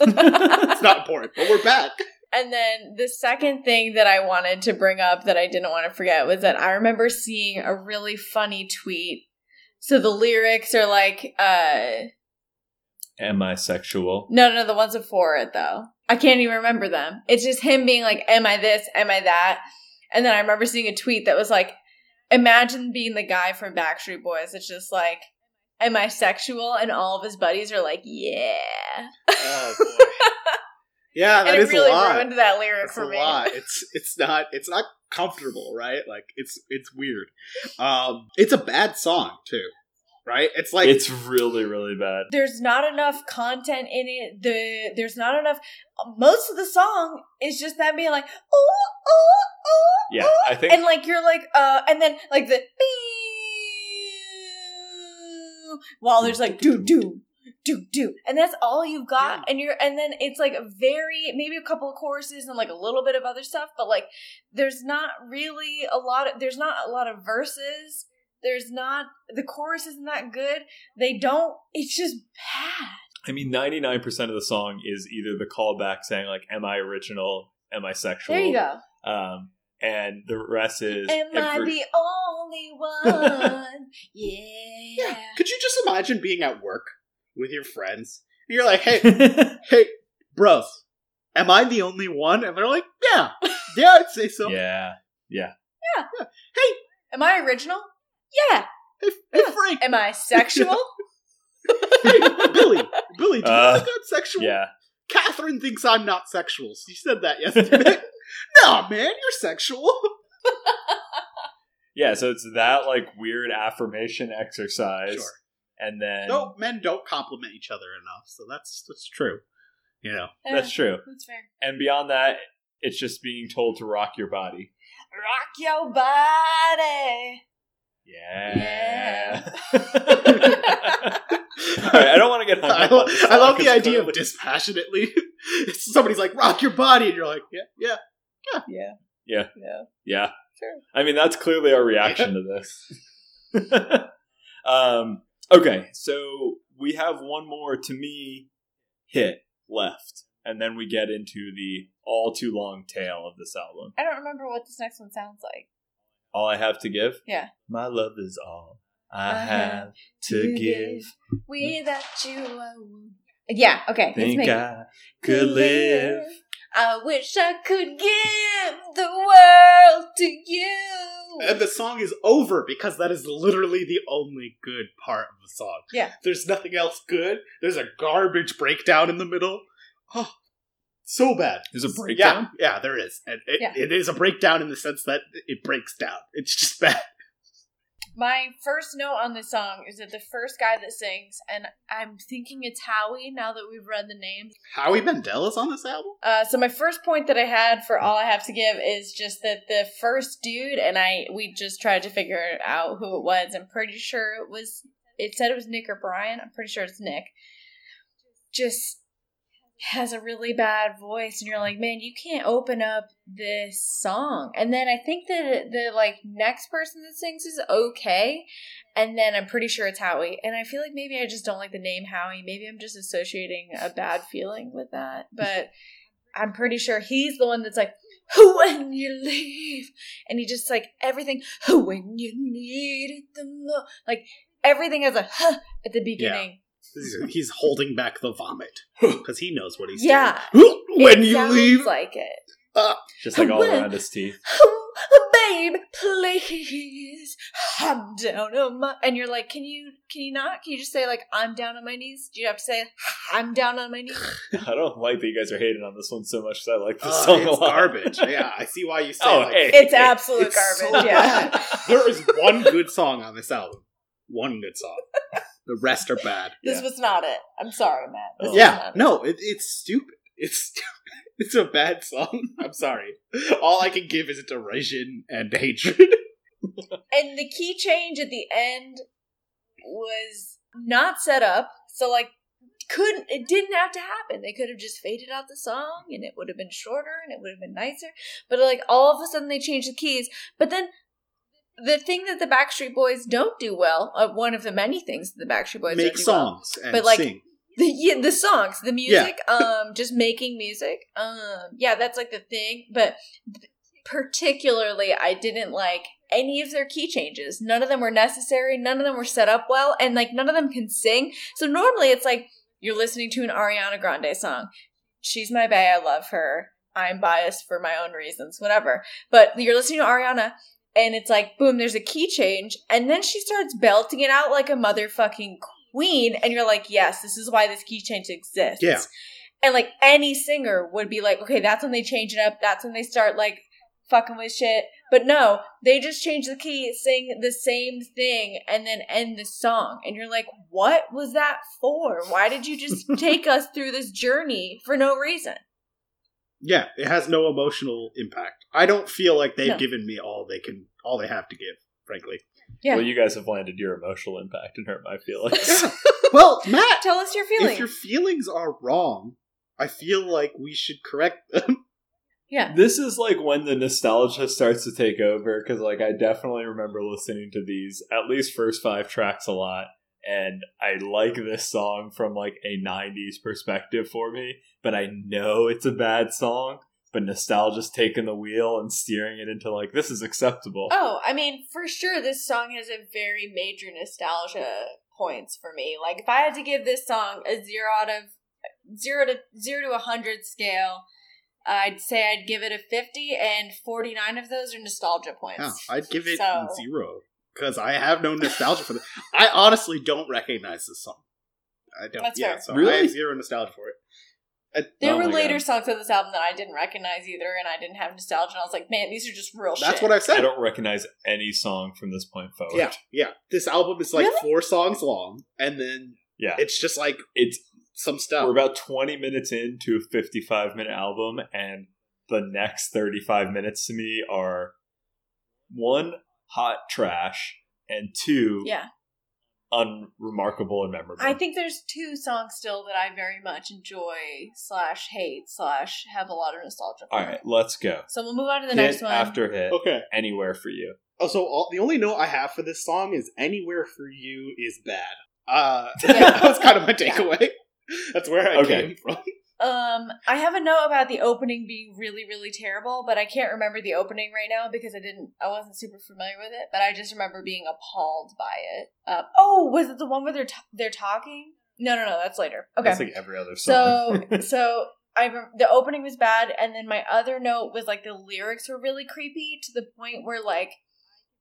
It's not important, but we're back. and then the second thing that I wanted to bring up that I didn't want to forget was that I remember seeing a really funny tweet. So the lyrics are like, uh, Am I sexual? no, no, the ones before it though. I can't even remember them. It's just him being like, am I this? Am I that? And then I remember seeing a tweet that was like, imagine being the guy from Backstreet Boys. It's just like, am I sexual? And all of his buddies are like, yeah. Oh boy. *laughs* Yeah, that and it is really a lot. ruined that lyric It's for a me. lot. It's it's not it's not comfortable, right? Like it's it's weird. Um, it's a bad song too, right? It's like it's really, really bad. There's not enough content in it. The there's not enough. Most of the song is just them being like, oh, oh, oh, Yeah, I think and like you're like, uh, and then like the while there's like do do do do, and that's all you've got. Yeah. And you're and then it's like a very maybe a couple of choruses and like a little bit of other stuff, but like there's not really a lot of there's not a lot of verses. There's not the chorus isn't that good. They don't. It's just bad. I mean, ninety nine percent of the song is either the callback saying like, "Am I original? Am I sexual?" There you go. Um, and the rest is Am I the only *laughs* one? yeah. yeah. Could you just imagine being at work with your friends? And you're like, hey, *laughs* hey, bros, am I the only one? And they're like, yeah, yeah, I'd say so. yeah, yeah. Yeah. yeah. Hey, am I original? Yeah. Hey, hey Frank, Am I sexual? *laughs* Hey, Billy, Billy, do you Uh, think I'm sexual? Yeah. Catherine thinks I'm not sexual. She said that *laughs* yesterday. no, man, you're sexual. Yeah, so it's that like weird affirmation exercise. Sure. And then No, men don't compliment each other enough, so that's that's true. You know, that's true. That's fair. And beyond that, it's just being told to rock your body. Rock your body. Yeah. Yeah. *laughs* All right, I don't want to get hung I, up lo- on this I love the the 'cause idea of dispassionately. *laughs* Somebody's like, "Rock your body," and you're like, "Yeah, yeah." Yeah. Yeah. Yeah. Yeah. Sure. I mean, that's clearly our reaction to this. *laughs* um, okay, so we have one more to me hit left, and then we get into the all too long tail of this album. I don't remember what this next one sounds like. All I have to give? Yeah. My love is all I I have to give. Without you, I would. Yeah, okay. Think. I could live. I wish I could give the world to you. And the song is over because that is literally the only good part of the song. Yeah. There's nothing else good. There's a garbage breakdown in the middle. Oh, so bad. There's a breakdown? Yeah, yeah, there is. And it, Yeah. it is a breakdown in the sense that it breaks down. It's just *laughs* bad. My first note on this song is that the first guy that sings, and I'm thinking it's Howie now that we've read the names. Howie Mandel is on this album? Uh, so my first point that I had for all I have to give is just that the first dude and I we just tried to figure out who it was. I'm pretty sure it was. It said it was Nick or Brian. I'm pretty sure it's Nick. Just has a really bad voice, and you're like, man, you can't open up this song. And then I think that the like next person that sings is okay, and then I'm pretty sure it's Howie. And I feel like maybe I just don't like the name Howie. Maybe I'm just associating a bad feeling with that. But *laughs* I'm pretty sure he's the one that's like, when you leave. And he just like everything, when you need it the most. Like everything has a huh at the beginning. He's, he's holding back the vomit *laughs* because he knows what he's doing. Yeah. doing. *laughs* when It you leave, like it. Uh, just like all When- around his teeth. *laughs* Oh, babe, please, I'm down on my. And you're like, can you, can you not? Can you just say like, I'm down on my knees? Do you have to say, I'm down on my knees? I don't like that you guys are hating on this one so much because I like this Ugh, song a it's lot. garbage. Yeah, I see why you say Oh, like, hey. It's absolute It's so garbage. yeah. There is one good song on this album. One good song. The rest are bad. *laughs* This Yeah. was not it. I'm sorry, Matt. This Oh. Yeah, no, it, it's stupid. It's stupid. *laughs* It's a bad song. *laughs* I'm sorry. All I can give is derision and hatred. And the key change at the end was not set up. So like couldn't it didn't have to happen. They could have just faded out the song and it would have been shorter and it would have been nicer. But like all of a sudden they changed the keys. But then the thing that the Backstreet Boys don't do well, uh, one of the many things that the Backstreet Boys Make do well, songs and But, like, sing. the yeah, the songs, the music, um, *laughs* just making music. Um, yeah, that's like the thing. But particularly, I didn't like any of their key changes. None of them were necessary. None of them were set up well, and like none of them can sing. So normally, it's like you're listening to an Ariana Grande song. She's my bae. I love her. I'm biased for my own reasons, whatever. But you're listening to Ariana, and it's like, boom, there's a key change, and then she starts belting it out like a motherfucking queen, and you're like, yes, this is why this key change exists. Yeah. And like any singer would be like, okay, that's when they change it up. That's when they start like fucking with shit. But no, they just change the key, sing the same thing, and then end the song. And you're like, what was that for? Why did you just *laughs* take us through this journey for no reason? Yeah, it has no emotional impact. I don't feel like they've No. given me all they can, all they have to give. Frankly. Yeah. Well, you guys have landed your emotional impact and hurt my feelings. *laughs* Well, *laughs* Matt, Tell us your feelings. if your feelings are wrong, I feel like we should correct them. *laughs* yeah. this is like when the nostalgia starts to take over because like i definitely remember listening to these at least first five tracks a lot and i like this song from like a 90s perspective for me but i know it's a bad song but nostalgia's taking the wheel and steering it into like this is acceptable Oh, I mean, for sure, this song has a very major nostalgia points for me. Like, if I had to give this song a zero out of zero to zero to a hundred scale, I'd say I'd give it a fifty, and forty nine of those are nostalgia points. Yeah, I'd give it So- zero because I have no nostalgia for this. I honestly don't recognize this song. I don't. That's yeah, fair. so Really? I have zero nostalgia for it. I, There Oh were later God. songs on this album that I didn't recognize either, and I didn't have nostalgia. And I was like, man, these are just real shit. that's shit. what I've I don't recognize any song from this point forward. Yeah, yeah. This album is like Really? four songs long, and then Yeah. it's just like It's some stuff. we're about 20 minutes into a 55 minute album and the next 35 minutes to me are one hot trash and two Yeah. unremarkable and memorable. I think there's two songs still that I very much enjoy slash hate slash have a lot of nostalgia for. All right, let's go. So we'll move on to the hit next one. after hit, okay. anywhere for you. Oh, so all, the only note I have for this song is "Anywhere for You" is bad. Uh, Yeah. *laughs* that was kind of my Yeah. takeaway. *laughs* That's where I Okay. came from. Um, I have a note about the opening being really, really terrible, but I can't remember the opening right now because I didn't, I wasn't super familiar with it. But I just remember being appalled by it. Uh, oh, was it the one where they're t- they're talking? No, no, no, that's later. Okay, That's like every other song. so *laughs* so I the opening was bad, and then my other note was like the lyrics were really creepy to the point where like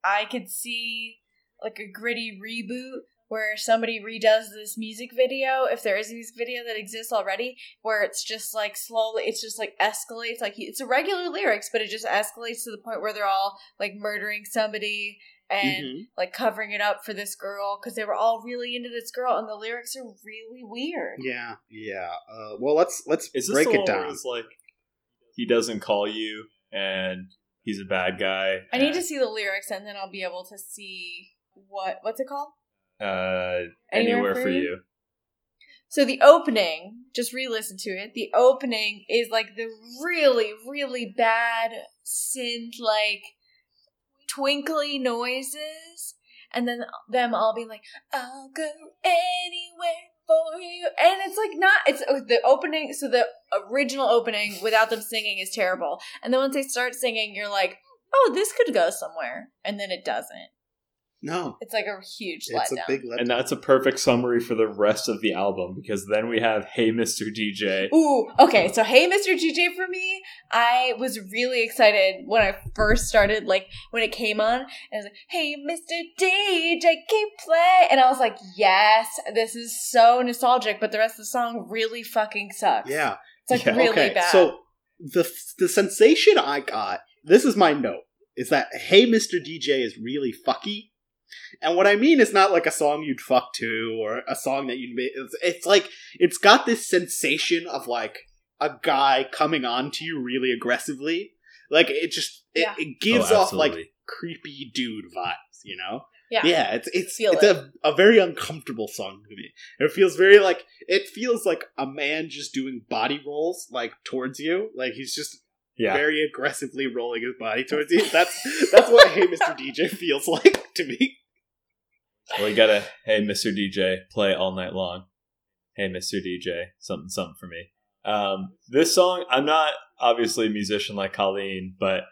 I could see like a gritty reboot where somebody redoes this music video if there is a music video that exists already where it's just like slowly it's just like escalates like it's a regular lyrics but it just escalates to the point where they're all like murdering somebody and Mhm. like covering it up for this girl because they were all really into this girl and the lyrics are really weird Yeah, yeah. Uh, well, let's let's Is break the it one where down. it's like he doesn't call you and he's a bad guy? I need to see the lyrics and then I'll be able to see what what's it called. Uh, Anywhere anywhere, for you. So the opening, just re-listen to it. The opening is like the really, really bad synth, like twinkly noises, and then them all being like, "I'll go anywhere for you," and it's like not. It's oh, the opening. So the original opening without them singing is terrible, and then once they start singing, you're like, "Oh, this could go somewhere," and then it doesn't. No, It's like a huge it's a big letdown. And that's a perfect summary for the rest of the album because then we have Hey Mr. DJ. Ooh, okay. So, hey, Mr. DJ, for me, I was really excited when I first started, like when it came on. And I was like, hey, Mr. DJ, can play? And I was like, yes, this is so nostalgic, but the rest of the song really fucking sucks. yeah. It's like Yeah. really okay, bad. so the the sensation I got. This is my note. Is that "Hey, Mr. DJ" is really fucky. And what I mean is not like a song you'd fuck to or a song that you'd make. It's, it's like it's got this sensation of like a guy coming on to you really aggressively. Like it just it, Yeah. it gives Oh, off like creepy dude vibes, you know? yeah. Yeah, it's it's Feel it's it. a, a very uncomfortable song to me. It feels very like it feels like a man just doing body rolls like towards you. Like he's just Yeah. very aggressively rolling his body *laughs* towards you. That's that's what Hey Mr. DJ feels *laughs* like to me. Well, you gotta, hey, Mr. DJ, play all night long. Hey, Mr. DJ, something, something for me. Um, this song, I'm not obviously a musician like Colleen, but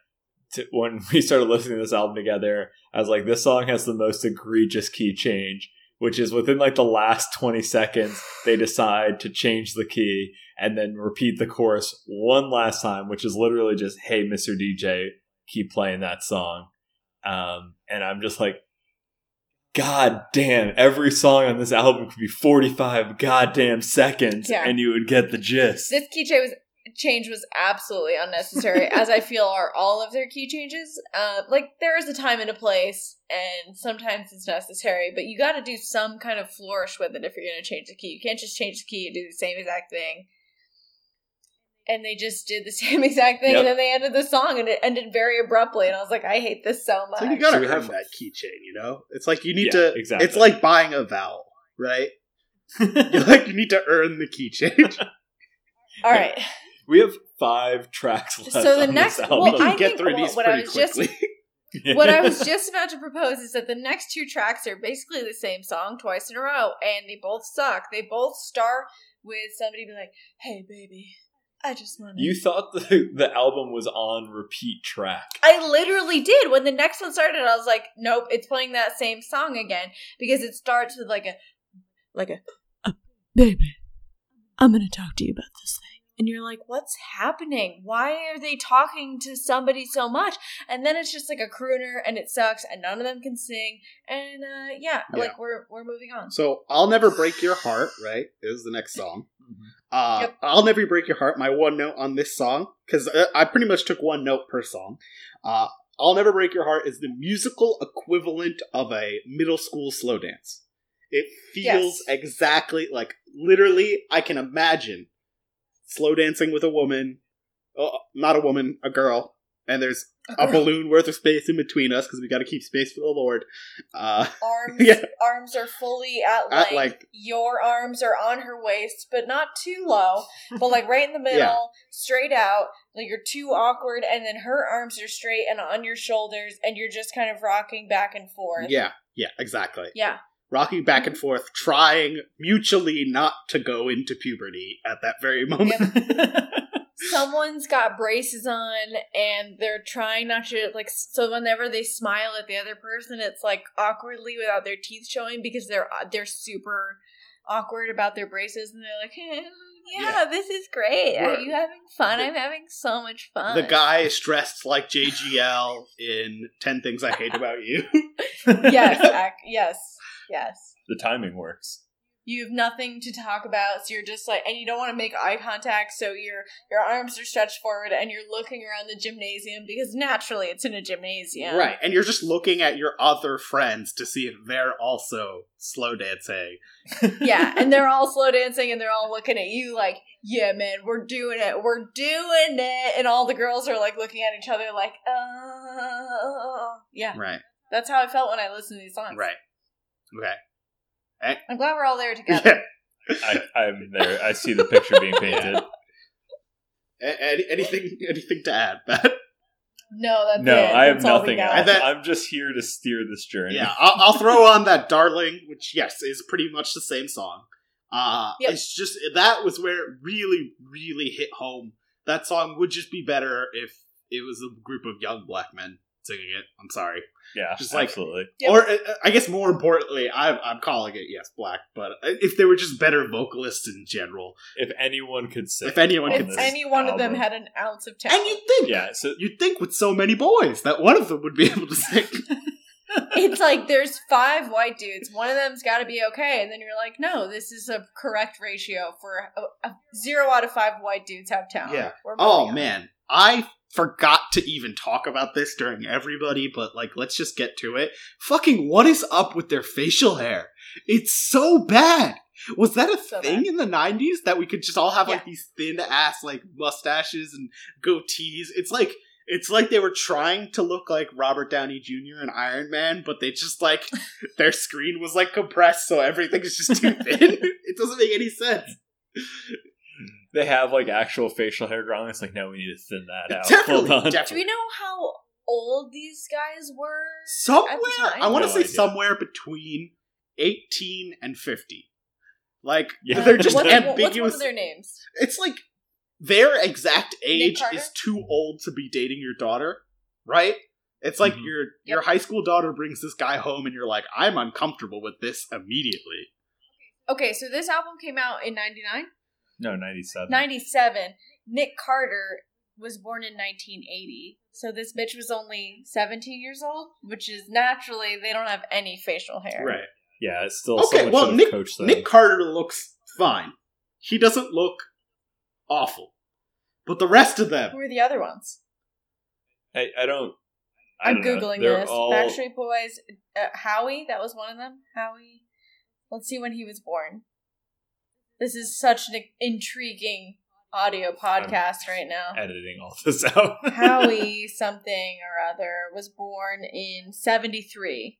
to, when *laughs* we started listening to this album together, I was like, this song has the most egregious key change, which is within like the last 20 seconds, they decide to change the key and then repeat the chorus one last time, which is literally just, hey, Mr. DJ, keep playing that song. Um, and I'm just like, God damn, every song on this album could be 45 goddamn seconds Yeah. and you would get the gist. This key change was, change was absolutely unnecessary, *laughs* as I feel are all of their key changes. Uh, like, there is a time and a place, and sometimes it's necessary, but you got to do some kind of flourish with it if you're going to change the key. You can't just change the key and do the same exact thing. And they just did the *laughs* same exact thing, Yep. and then they ended the song, and it ended very abruptly. And I was like, I hate this so much. So you gotta So have- that key change, you know? It's like you need Yeah, to exactly. it's like buying a vowel, right? *laughs* You like you need to earn the key change. *laughs* All right. we have five tracks left. So the on next- this well, we album. can I get think through what- these I pretty was just- what I was just about to propose is that the next two tracks are basically the same song twice in a row, and they both suck. They both start with somebody being like, "Hey, baby, I just want to." you thought the, *laughs* the album was on repeat track. I literally did. When the next one started, I was like, "Nope, it's playing that same song again," because it starts with like a, like a, "Uh, baby, I'm gonna talk to you about this thing, and you're like, what's happening? Why are they talking to somebody so much? And then it's just like a crooner and it sucks and none of them can sing. And uh, yeah, Yeah. like we're we're moving on. So I'll never break your heart. Right is the next song. Uh, Yep. I'll never break your heart. My one note on this song because I pretty much took one note per song. Uh, I'll never break your heart is the musical equivalent of a middle school slow dance. It feels Yes. exactly like literally. I can imagine slow dancing with a woman, oh, not a woman, a girl, and there's a balloon worth of space in between us because we got to keep space for the Lord. Uh, *laughs* arms Yeah. arms are fully at At, like- Your arms are on her waist, but not too low, but like right in the *laughs* middle, Yeah. straight out. Like you're too awkward, and then her arms are straight and on your shoulders, and you're just kind of rocking back and forth. yeah, yeah, exactly. Yeah. rocking back and forth, trying mutually not to go into puberty at that very moment. *laughs* Someone's got braces on and they're trying not to like so whenever they smile at the other person it's like awkwardly without their teeth showing because they're they're super awkward about their braces and they're like "Eh, yeah, Yeah. this is great are Right. you having fun The- i'm having so much fun the guy is dressed like JGL in 10 Things I Hate About You. *laughs* yes *laughs* ac- yes yes the timing works. You have nothing to talk about so you're just like and you don't want to make eye contact so your your arms are stretched forward and you're looking around the gymnasium because naturally it's in a gymnasium Right, and you're just looking at your other friends to see if they're also slow dancing. *laughs* yeah and they're all slow dancing and they're all looking at you like yeah man we're doing it we're doing it and all the girls are like looking at each other like uh yeah Right, that's how i felt when i listened to these songs right. Okay. I'm glad we're all there *laughs* together Yeah. I, I'm there. I see the picture being painted. A- any- anything anything to add, Matt? no that's No, it. I have That's nothing else. And that- I'm just here to steer this journey. Yeah, I'll, I'll throw on that "Darling," which yes is pretty much the same song. Uh, Yep. It's just that was where it really, really hit home. That song would just be better if it was a group of young black men singing it. I'm sorry, yeah, Just like- absolutely. Or uh, I guess more importantly, I'm, I'm calling it yes, black. But if they were just better vocalists in general, If anyone could sing, If anyone could if sing. any one of them had an ounce of talent and you'd think, yeah. So you'd think with so many boys that one of them would be able to sing. *laughs* *laughs* it's like there's five white dudes one of them's got to be okay and then you're like no this is a correct ratio for a, a zero out of five white dudes have talent Yeah. Oh moving on. man, I forgot to even talk about this during everybody, but like let's just get to it. Fucking what is up with their facial hair? It's so bad. Was that a So thing in the 90s that we could just all have like these thin ass like mustaches and goatees? It's like it's like they were trying to look like Robert Downey Jr. and Iron Man, but they just like *laughs* their screen was like compressed so everything's just too *laughs* thin. it doesn't make any sense. They have like actual facial hair growing. It's like, no, we need to thin that out. Definitely, Hold on. do we know how old these guys were somewhere at the time? i want to No say idea. somewhere between 18 and 50 like Yeah. they're just what's, what's one ambiguous of their names it's like their exact age is too old to be dating your daughter right it's like Mhm. your your high school daughter brings this guy home and you're like i'm uncomfortable with this immediately okay so this album came out in 99 No, ninety-seven. 97 nick carter was born in 1980 so this bitch was only 17 years old which is naturally they don't have any facial hair right Yeah, it's still Okay, someone well, should Nick- coached them. nick carter looks fine he doesn't look awful but the rest of them who are the other ones I, I don't. I I'm don't know. googling They're this. all- Backstreet Boys. Uh, Howie, that was one of them. Howie. Let's see when he was born. This is such an intriguing audio podcast right now. editing all *laughs* this out. Howie *laughs* something or other was born in 73.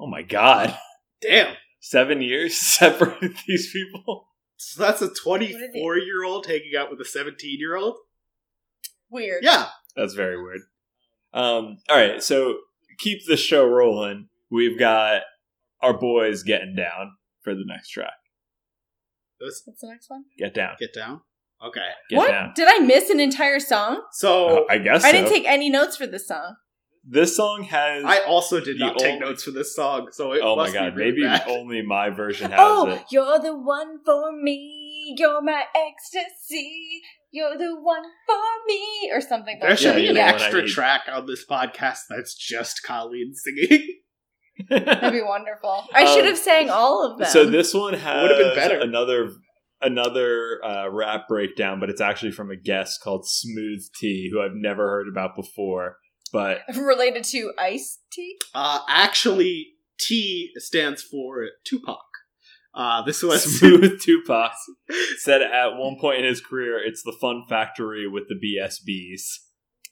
oh my god, damn seven years *laughs* separated these people. So that's a 24 year old hanging out with a 17 year old? Weird. Yeah. That's very weird. Um, all right, so keep the show rolling. We've got our boys getting down for the next track. Let's What's the next one? Get down. get down. Okay. Get what? down. Did I miss an entire song? So Uh, I guess I so. didn't take any notes for this song. this song has. I also did The not take old- notes for this song, so it oh my must be god, really maybe bad. only my version has it. Oh, it. you're the one for me. me, you're my ecstasy, you're the one for me, or something. Like that. There should Yeah, be an the one I extra track on this podcast that's just Colleen singing. *laughs* That'd be *laughs* wonderful. I should Um, have sang all of them. So this one has Would've been better. another another uh, rap breakdown, but it's actually from a guest called Smooth T, who I've never heard about before. But *laughs* related to Ice Tea. Uh, actually, T stands for Tupac. Uh, this was *laughs* Smooth Tupac said at one point in his career, "It's the fun factory with the BSBs."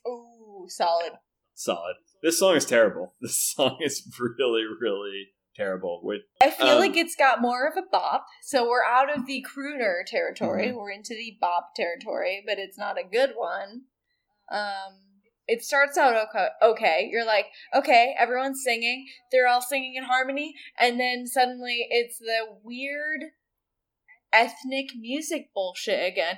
Ooh, solid. Solid. This song is terrible. *laughs* This song is really, really terrible. Which I feel Um, like it's got more of a bop. So we're out of the crooner territory. Mm-hmm. We're into the bop territory, but it's not a good one. Um, it starts out okay. Okay, you're like, okay, everyone's singing. They're all singing in harmony, and then suddenly it's the weird ethnic music bullshit again.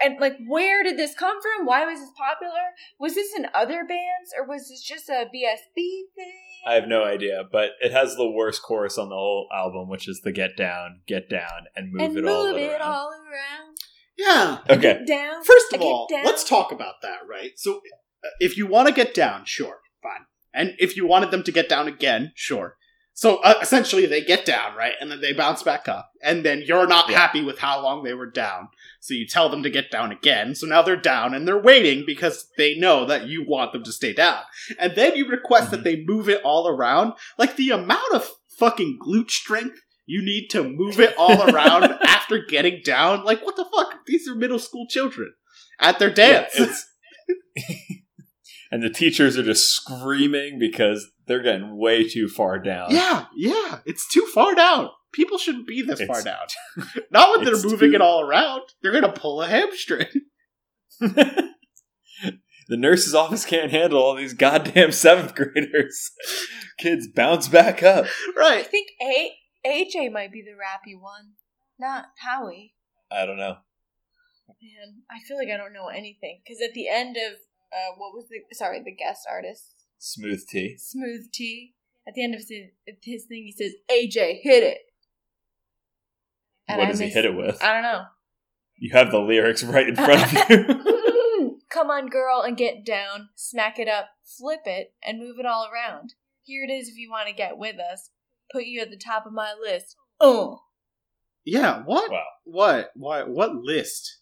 And like, where did this come from? Why was this popular? Was this in other bands, or was this just a BSB thing? I have no idea, but it has the worst chorus on the whole album, which is the "Get Down, Get Down, and Move and It move All it Around." all around. yeah. Okay, Get down. First of all, down. let's talk about that, right? So, uh, if you want to get down, sure, fine. And if you wanted them to get down again, sure. So uh, essentially, they get down, right, and then they bounce back up, and then you're not Yeah. happy with how long they were down, so you tell them to get down again. So now they're down, and they're waiting because they know that you want them to stay down, and then you request that they move it all around. Like the amount of fucking glute strength you need to move it all *laughs* around after getting down. Like what the fuck? These are middle school children at their dance. it's- *laughs* *laughs* and the teachers are just screaming because they're getting way too far down. Yeah, yeah, it's too far down. People shouldn't be this far down. *laughs* Not when they're moving too- it all around. They're gonna pull a hamstring. *laughs* the nurse's office can't handle all these goddamn seventh graders. Kids bounce back up. Right. I think A AJ might be the rappy one, not Howie. I don't know. Man, I feel like I don't know anything because at the end of uh, what was the sorry the guest artist Smooth T. Smooth T. At the end of his, his thing, he says, "AJ, hit it." And what I does he miss- hit it with? I don't know. You have the lyrics right in front of you. *laughs* Come on, girl, and get down, smack it up, flip it, and move it all around. Here it is if you want to get with us. Put you at the top of my list. Oh, Yeah. What? Wow. What? What? What list?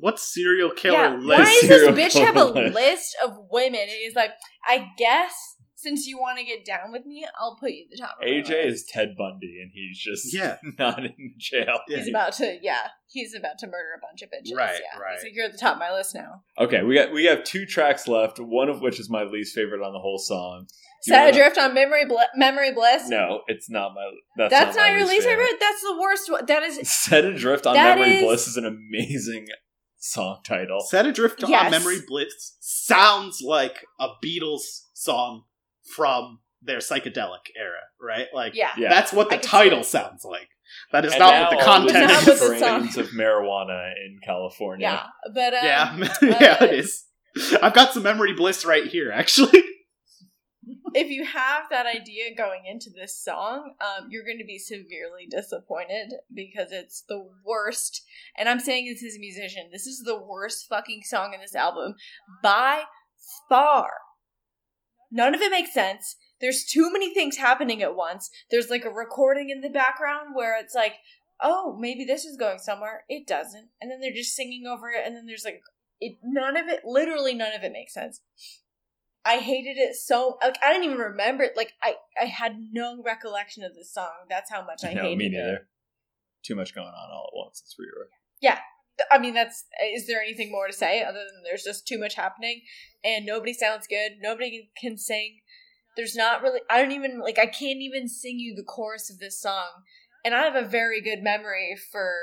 What serial killer yeah. list? Why does this bitch have a list. list of women? And he's like, I guess since you want to get down with me, I'll put you at the top. Of my AJ list." is Ted Bundy, and he's just Yeah. *laughs* not in jail. Yeah. He's about to, yeah, he's about to murder a bunch of bitches. Right, yeah. right. He's like, you're at the top of my list now. Okay, we got we have two tracks left. One of which is my least favorite on the whole song. Set wanna- adrift on memory, ble- memory bliss. No, it's not my. That's, that's, not, my your least favorite. That's the worst one. That is *laughs* Set Adrift on Memory is- Bliss is an amazing song title. Set Adrift Yes. on Memory Blitz sounds like a Beatles song from their psychedelic era, right? Like yeah. Yeah. that's what the I title sounds like. That is And not what the all content Not is. what the song- of marijuana in California. Yeah, but um, yeah, *laughs* yeah, it is. I've got some memory bliss right here, actually. If you have that idea going into this song, um, you're going to be severely disappointed because it's the worst. And I'm saying this as a musician, this is the worst fucking song in this album by far. None of it makes sense. There's too many things happening at once. There's like a recording in the background where it's like, oh, maybe this is going somewhere. It doesn't. And then they're just singing over it. And then there's like, it, none of it, literally none of it makes sense. I hated it so like I didn't even remember it. Like I I had no recollection of this song. That's how much I no, hated me it. Too much going on all at once. It's for you. I mean, that's. Is there anything more to say other than there's just too much happening, and nobody sounds good. Nobody can sing. There's not really. I don't even like. I can't even sing you the chorus of this song, and I have a very good memory for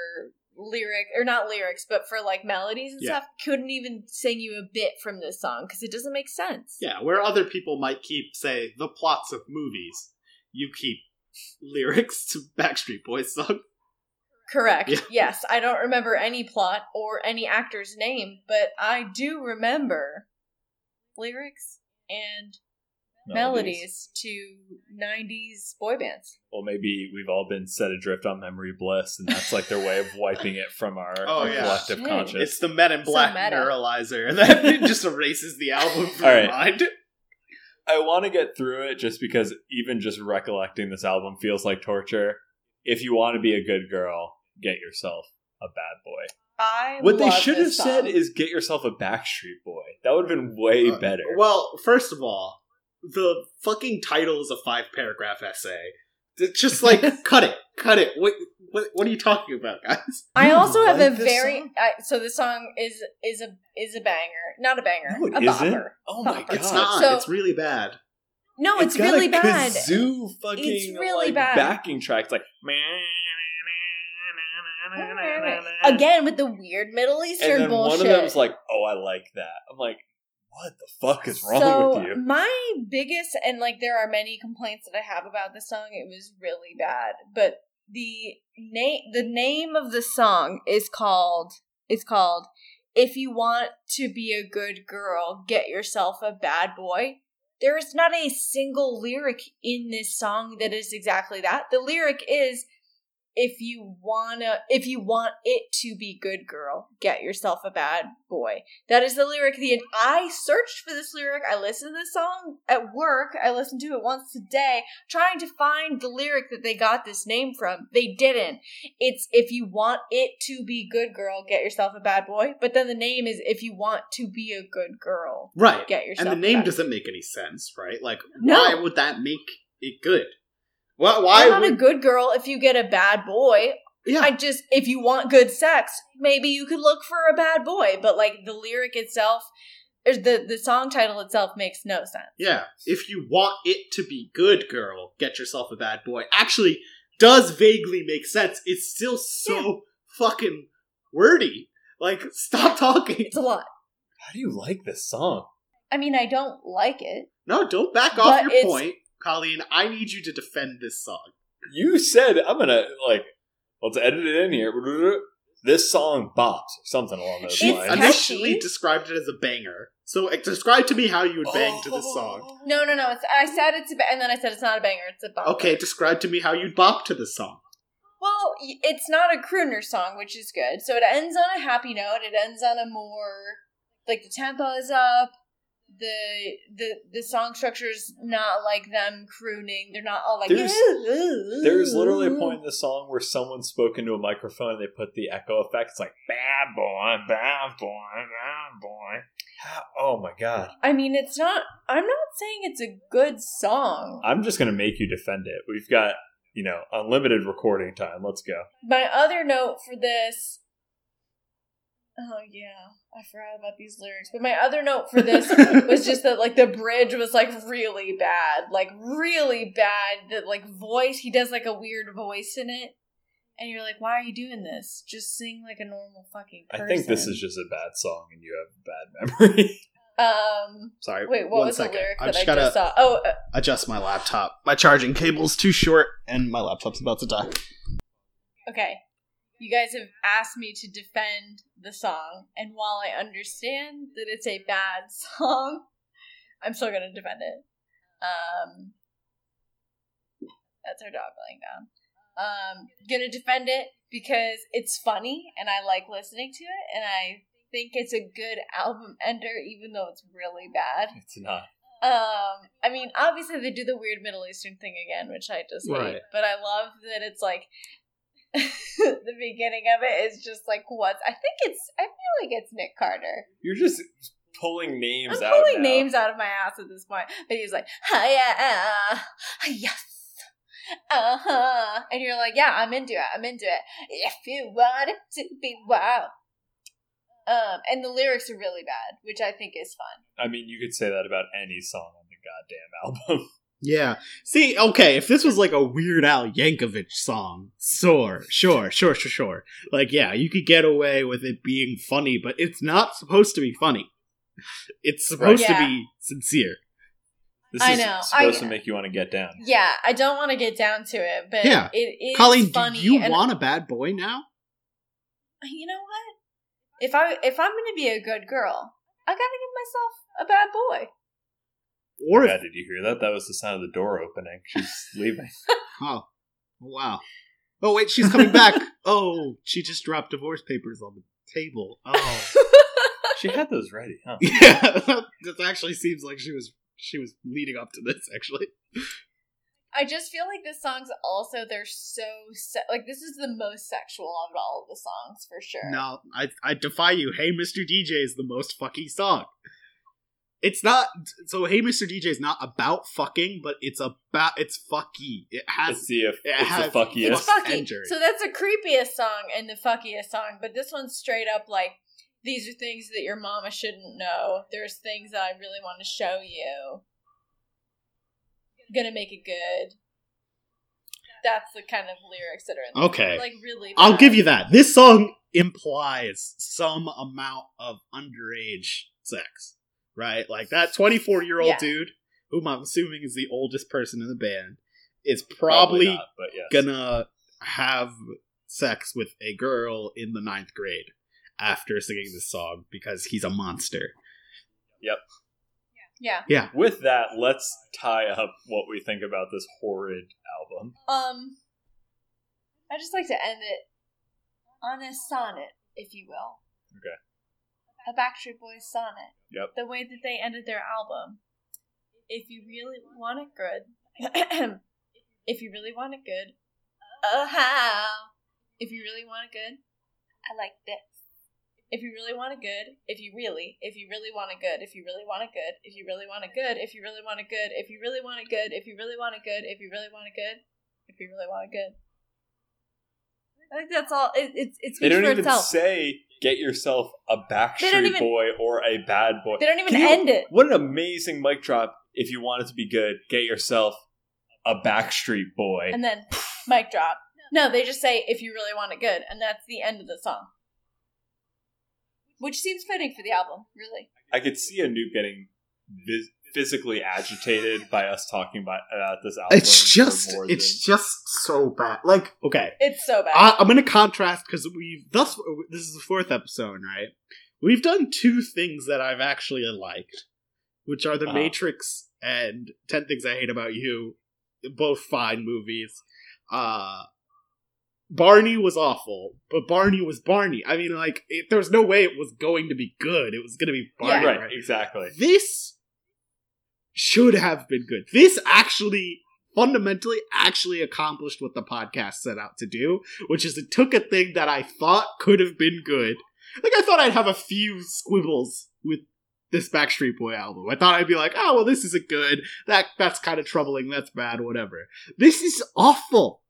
lyric or not lyrics, but for like melodies and Yeah. stuff. Couldn't even sing you a bit from this song because it doesn't make sense. Yeah, where other people might keep, say, the plots of movies, you keep lyrics to Backstreet Boys songs. Correct. Yeah. Yes, I don't remember any plot or any actor's name, but I do remember lyrics and melodies to 90s boy bands. Well, maybe we've all been set adrift on memory bliss, and that's like their way of wiping it from our, *laughs* Oh, our yeah. collective Shit. conscious. It's the Men in Black meta. neuralizer that *laughs* just erases the album from All your mind. I want to get through it just because even just recollecting this album feels like torture. If you want to be a good girl, get yourself a bad boy. I What they love should have this said is get yourself a Backstreet Boy. That would have been way Uh, better. Well, first of all, the fucking title is a five paragraph essay. It's just like *laughs* cut it, cut it. What, what what are you talking about, guys? *laughs* I You also have like a very? I, so this song is is a is a banger, not a banger, no, it a isn't. bopper. Oh my god! It's not. So- it's really bad. No, it's, got really a bad. Kazoo fucking It's really like, bad. backing tracks like. man. Again with the weird Middle Eastern and then bullshit. one of them them's like, "Oh, I like that." I'm like, "What the fuck is wrong so with you?" my biggest and like there are many complaints that I have about the song. It was really bad, but the name the name of the song is called is called "If You Want to Be a Good Girl, Get Yourself a Bad Boy." There is not a single lyric in this song that is exactly that. The lyric is if you wanna if you want it to be good girl get yourself a bad boy that is the lyric the end i searched for this lyric i listened to this song at work i listened to it once today trying to find the lyric that they got this name from they didn't it's if you want it to be good girl get yourself a bad boy but then the name is if you want to be a good girl Right. get yourself And the name doesn't make any sense, right? Like, No. why would that make it good? Why? Why You're not a good girl if you get a bad boy yeah. I just, if you want good sex, maybe you could look for a bad boy. But like the lyric itself, or the the song title itself makes no sense. Yeah, if you want it to be good, girl, get yourself a bad boy. Actually, does vaguely make sense. It's still so fucking wordy. Like, *laughs* stop talking. It's a lot. How do you like this song? I mean, I don't like it. No, don't back off your point, Colleen. I need you to defend this song. You said I'm gonna like let's edit it in here. This song bops or something along those It's lines. initially described it as a banger. So, describe to me how you would bang to this song. Oh. No, no, no. It's, I said it's a, ba- and then I said it's not a banger. It's a bop. Okay, describe to me how you'd bop to this song. Well, it's not a crooner song, which is good. So it ends on a happy note. It ends on a more like the tempo is up. The the the song structure is not like them crooning. They're not all like. There's- There's literally a point in the song where someone spoke into a microphone and they put the echo effect. It's like bad boy, bad boy, bad boy. Oh my god! I mean, it's not. I'm not saying it's a good song. I'm just gonna make you defend it. We've got you know unlimited recording time. Let's go. My other note for this. Oh yeah, I forgot about these lyrics. But my other note for this was just that like the bridge was like really bad, like really bad. That like voice, he does like a weird voice in it, and you're like, why are you doing this? Just sing like a normal fucking. Person. I think this is just a bad song and you have bad memory. *laughs* Um. Sorry. Wait, what was second. the lyric I that just I gotta just saw? Oh, uh, adjust my laptop. My charging cable's too short, and my laptop's about to die. okay. You guys have asked me to defend the song, and while I understand that it's a bad *laughs* song, I'm still gonna defend it. Um, that's our dog laying down. Um, gonna defend it because it's funny and I like listening to it, and I think it's a good album ender, even though it's really bad. it's not. Um, I mean, obviously they do the weird Middle Eastern thing again, which I just hate. Right. But I love that it's like *laughs* the beginning of it is just like what's. I think it's. I feel like it's Nick Carter. You're just pulling names I'm out. pulling names out of my ass at this point. But he's like, hiya, yes. Uh huh. And you're like, yeah, I'm into it. I'm into it. If you want it to be wow. Um, and the lyrics are really bad, which I think is fun. I mean, you could say that about any song on the goddamn album. *laughs* Yeah. See, okay, if this was like a Weird Al Yankovic song, sure, sure, sure, sure, sure. Like, yeah, you could get away with it being funny, but it's not supposed to be funny. It's supposed Right. to be sincere. This I is know, supposed I- to make you want to get down. Yeah, I don't want to get down to it, but Yeah. it is Colleen, funny. do you want a bad boy now? you know what? If I if I'm gonna be a good girl, I gotta give myself a bad boy. Or Yeah, if, did you hear that? That was the sound of the door opening. She's *laughs* leaving. oh, wow. Oh wait, she's coming back. *laughs* oh, she just dropped divorce papers on the table. Oh, *laughs* she had those ready, huh? yeah. That actually seems like she was she was leading up to this. Actually, I just feel like the songs also they're so se- like this is the most sexual of all of the songs for sure. no, I I defy you. Hey, Mr. DJ is the most fucky song. It's not so. Hey, Mr. DJ is not about fucking, but it's about it's fucky. It has It's the, it it's has- the fuckiest. It's fucky. Injury. So that's the creepiest song and the fuckiest song, but this one's straight up like these are things that your mama shouldn't know. There's things that I really want to show you. Gonna make it good. That's the kind of lyrics that are in there. Okay. Like really I'll give you that. This song implies some amount of underage sex, right? Like that 24 year old Yeah. dude, whom I'm assuming is the oldest person in the band, is probably, not, yes. gonna have sex with a girl in the ninth grade after singing this song because he's a monster. Yep. Yeah. Yeah. With that, let's tie up what we think about this horrid album. Um I just like to end it on a sonnet, if you will. Okay. A Backstreet Boys sonnet. Yep. The way that they ended their album. If you really want it good, if you really want it good, oh how? If you really want it good, I like this. If you really want it good, if you really, if you really want it good, if you really want it good, if you really want it good, if you really want it good, if you really want it good, if you really want it good, if you really want it good, if you really want it good. I think that's all. It, it's it's They don't even itself. say get yourself a Backstreet even- Boy or a bad boy. they don't even you- end it. What an amazing mic drop. If you want it to be good, get yourself a Backstreet Boy. and then mic drop. No, they just say if you really want it good, and that's the end of the song. Which seems fitting for the album, really. I could see a Nuke getting vis- physically agitated by us talking about, about this album. It's just, it's than- just so bad. Like, okay, It's so bad. I, I'm going to contrast because we've thus this is the fourth episode, right? We've done two things that I've actually liked, which are The Uh-huh. Matrix and Ten Things I Hate About You, both fine movies. Uh, Barney was awful, but Barney was Barney. I mean, like, it, there was no way it was going to be good. It was going to be Barney. right, right? exactly. This should have been good. This actually fundamentally actually accomplished what the podcast set out to do, which is it took a thing that I thought could have been good. Like I thought I'd have a few squibbles with this Backstreet Boy album. I thought I'd be like, "Oh, well this isn't good. That that's kind of troubling. That's bad, whatever." This is awful.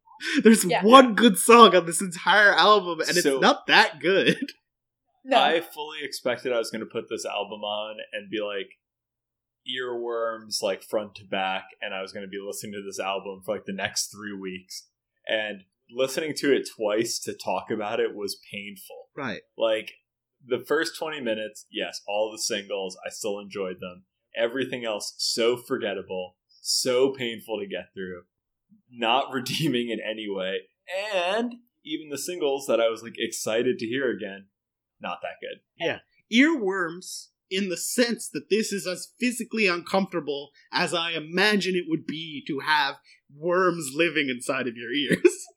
There's Yeah. one good song on this entire album and So- it's not that good. no. I fully expected I was going to put this album on and be like earworms, like front to back, and I was going to be listening to this album for like the next three weeks. And listening to it twice to talk about it was painful. Right. Like the first 20 minutes, yes, all the singles, I still enjoyed them. Everything else, so forgettable, so painful to get through, not *laughs* redeeming in any way. And even the singles that I was like excited to hear again, not that good. Yeah. Earworms in the sense that this is as physically uncomfortable as I imagine it would be to have worms living inside of your ears. *laughs*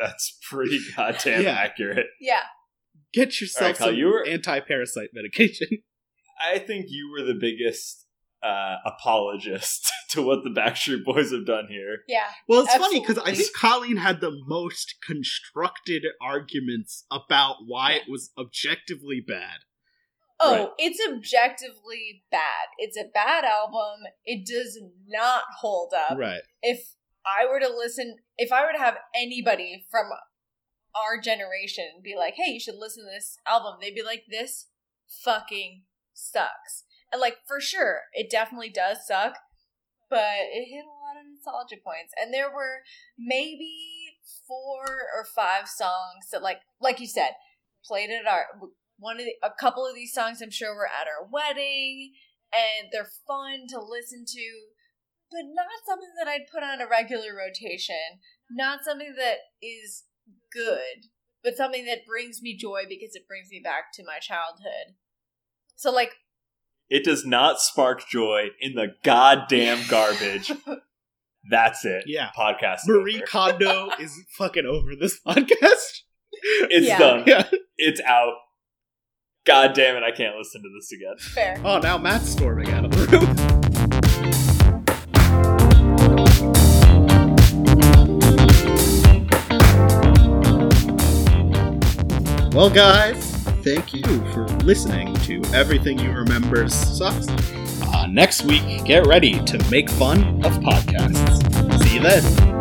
That's pretty goddamn Yeah. accurate. yeah. Get yourself All right, Kyle, some you were- anti-parasite medication. *laughs* I think you were the biggest uh, apologist *laughs* to what the Backstreet Boys have done here. Yeah. Well, it's funny because I Absolutely. think Colleen had the most constructed arguments about why it was objectively bad. Oh, Right. it's objectively bad. It's a bad album. It does not hold up. Right. If I were to listen, if I were to have anybody from our generation be like, "Hey, you should listen to this album," they'd be like, "This fucking sucks." And like for sure, it definitely does suck, but it hit a lot of nostalgia points. And there were maybe four or five songs that, like, like you said, played at our one of the, a couple of these songs. I'm sure were at our wedding, and they're fun to listen to but not something that I'd put on a regular rotation. Not something that is good, but something that brings me joy because it brings me back to my childhood. So, like, It does not spark joy in the goddamn garbage. *laughs* That's it. Yeah. Podcast. Marie over. Kondo is fucking over this *laughs* podcast. It's Yeah. done. Yeah. It's out. God damn it! I can't listen to this again. Fair. Oh, now Matt's storming out of the room. *laughs* Well, guys, thank you for listening to Everything You Remember Sucks. Uh, next week, get ready to make fun of podcasts. See you then.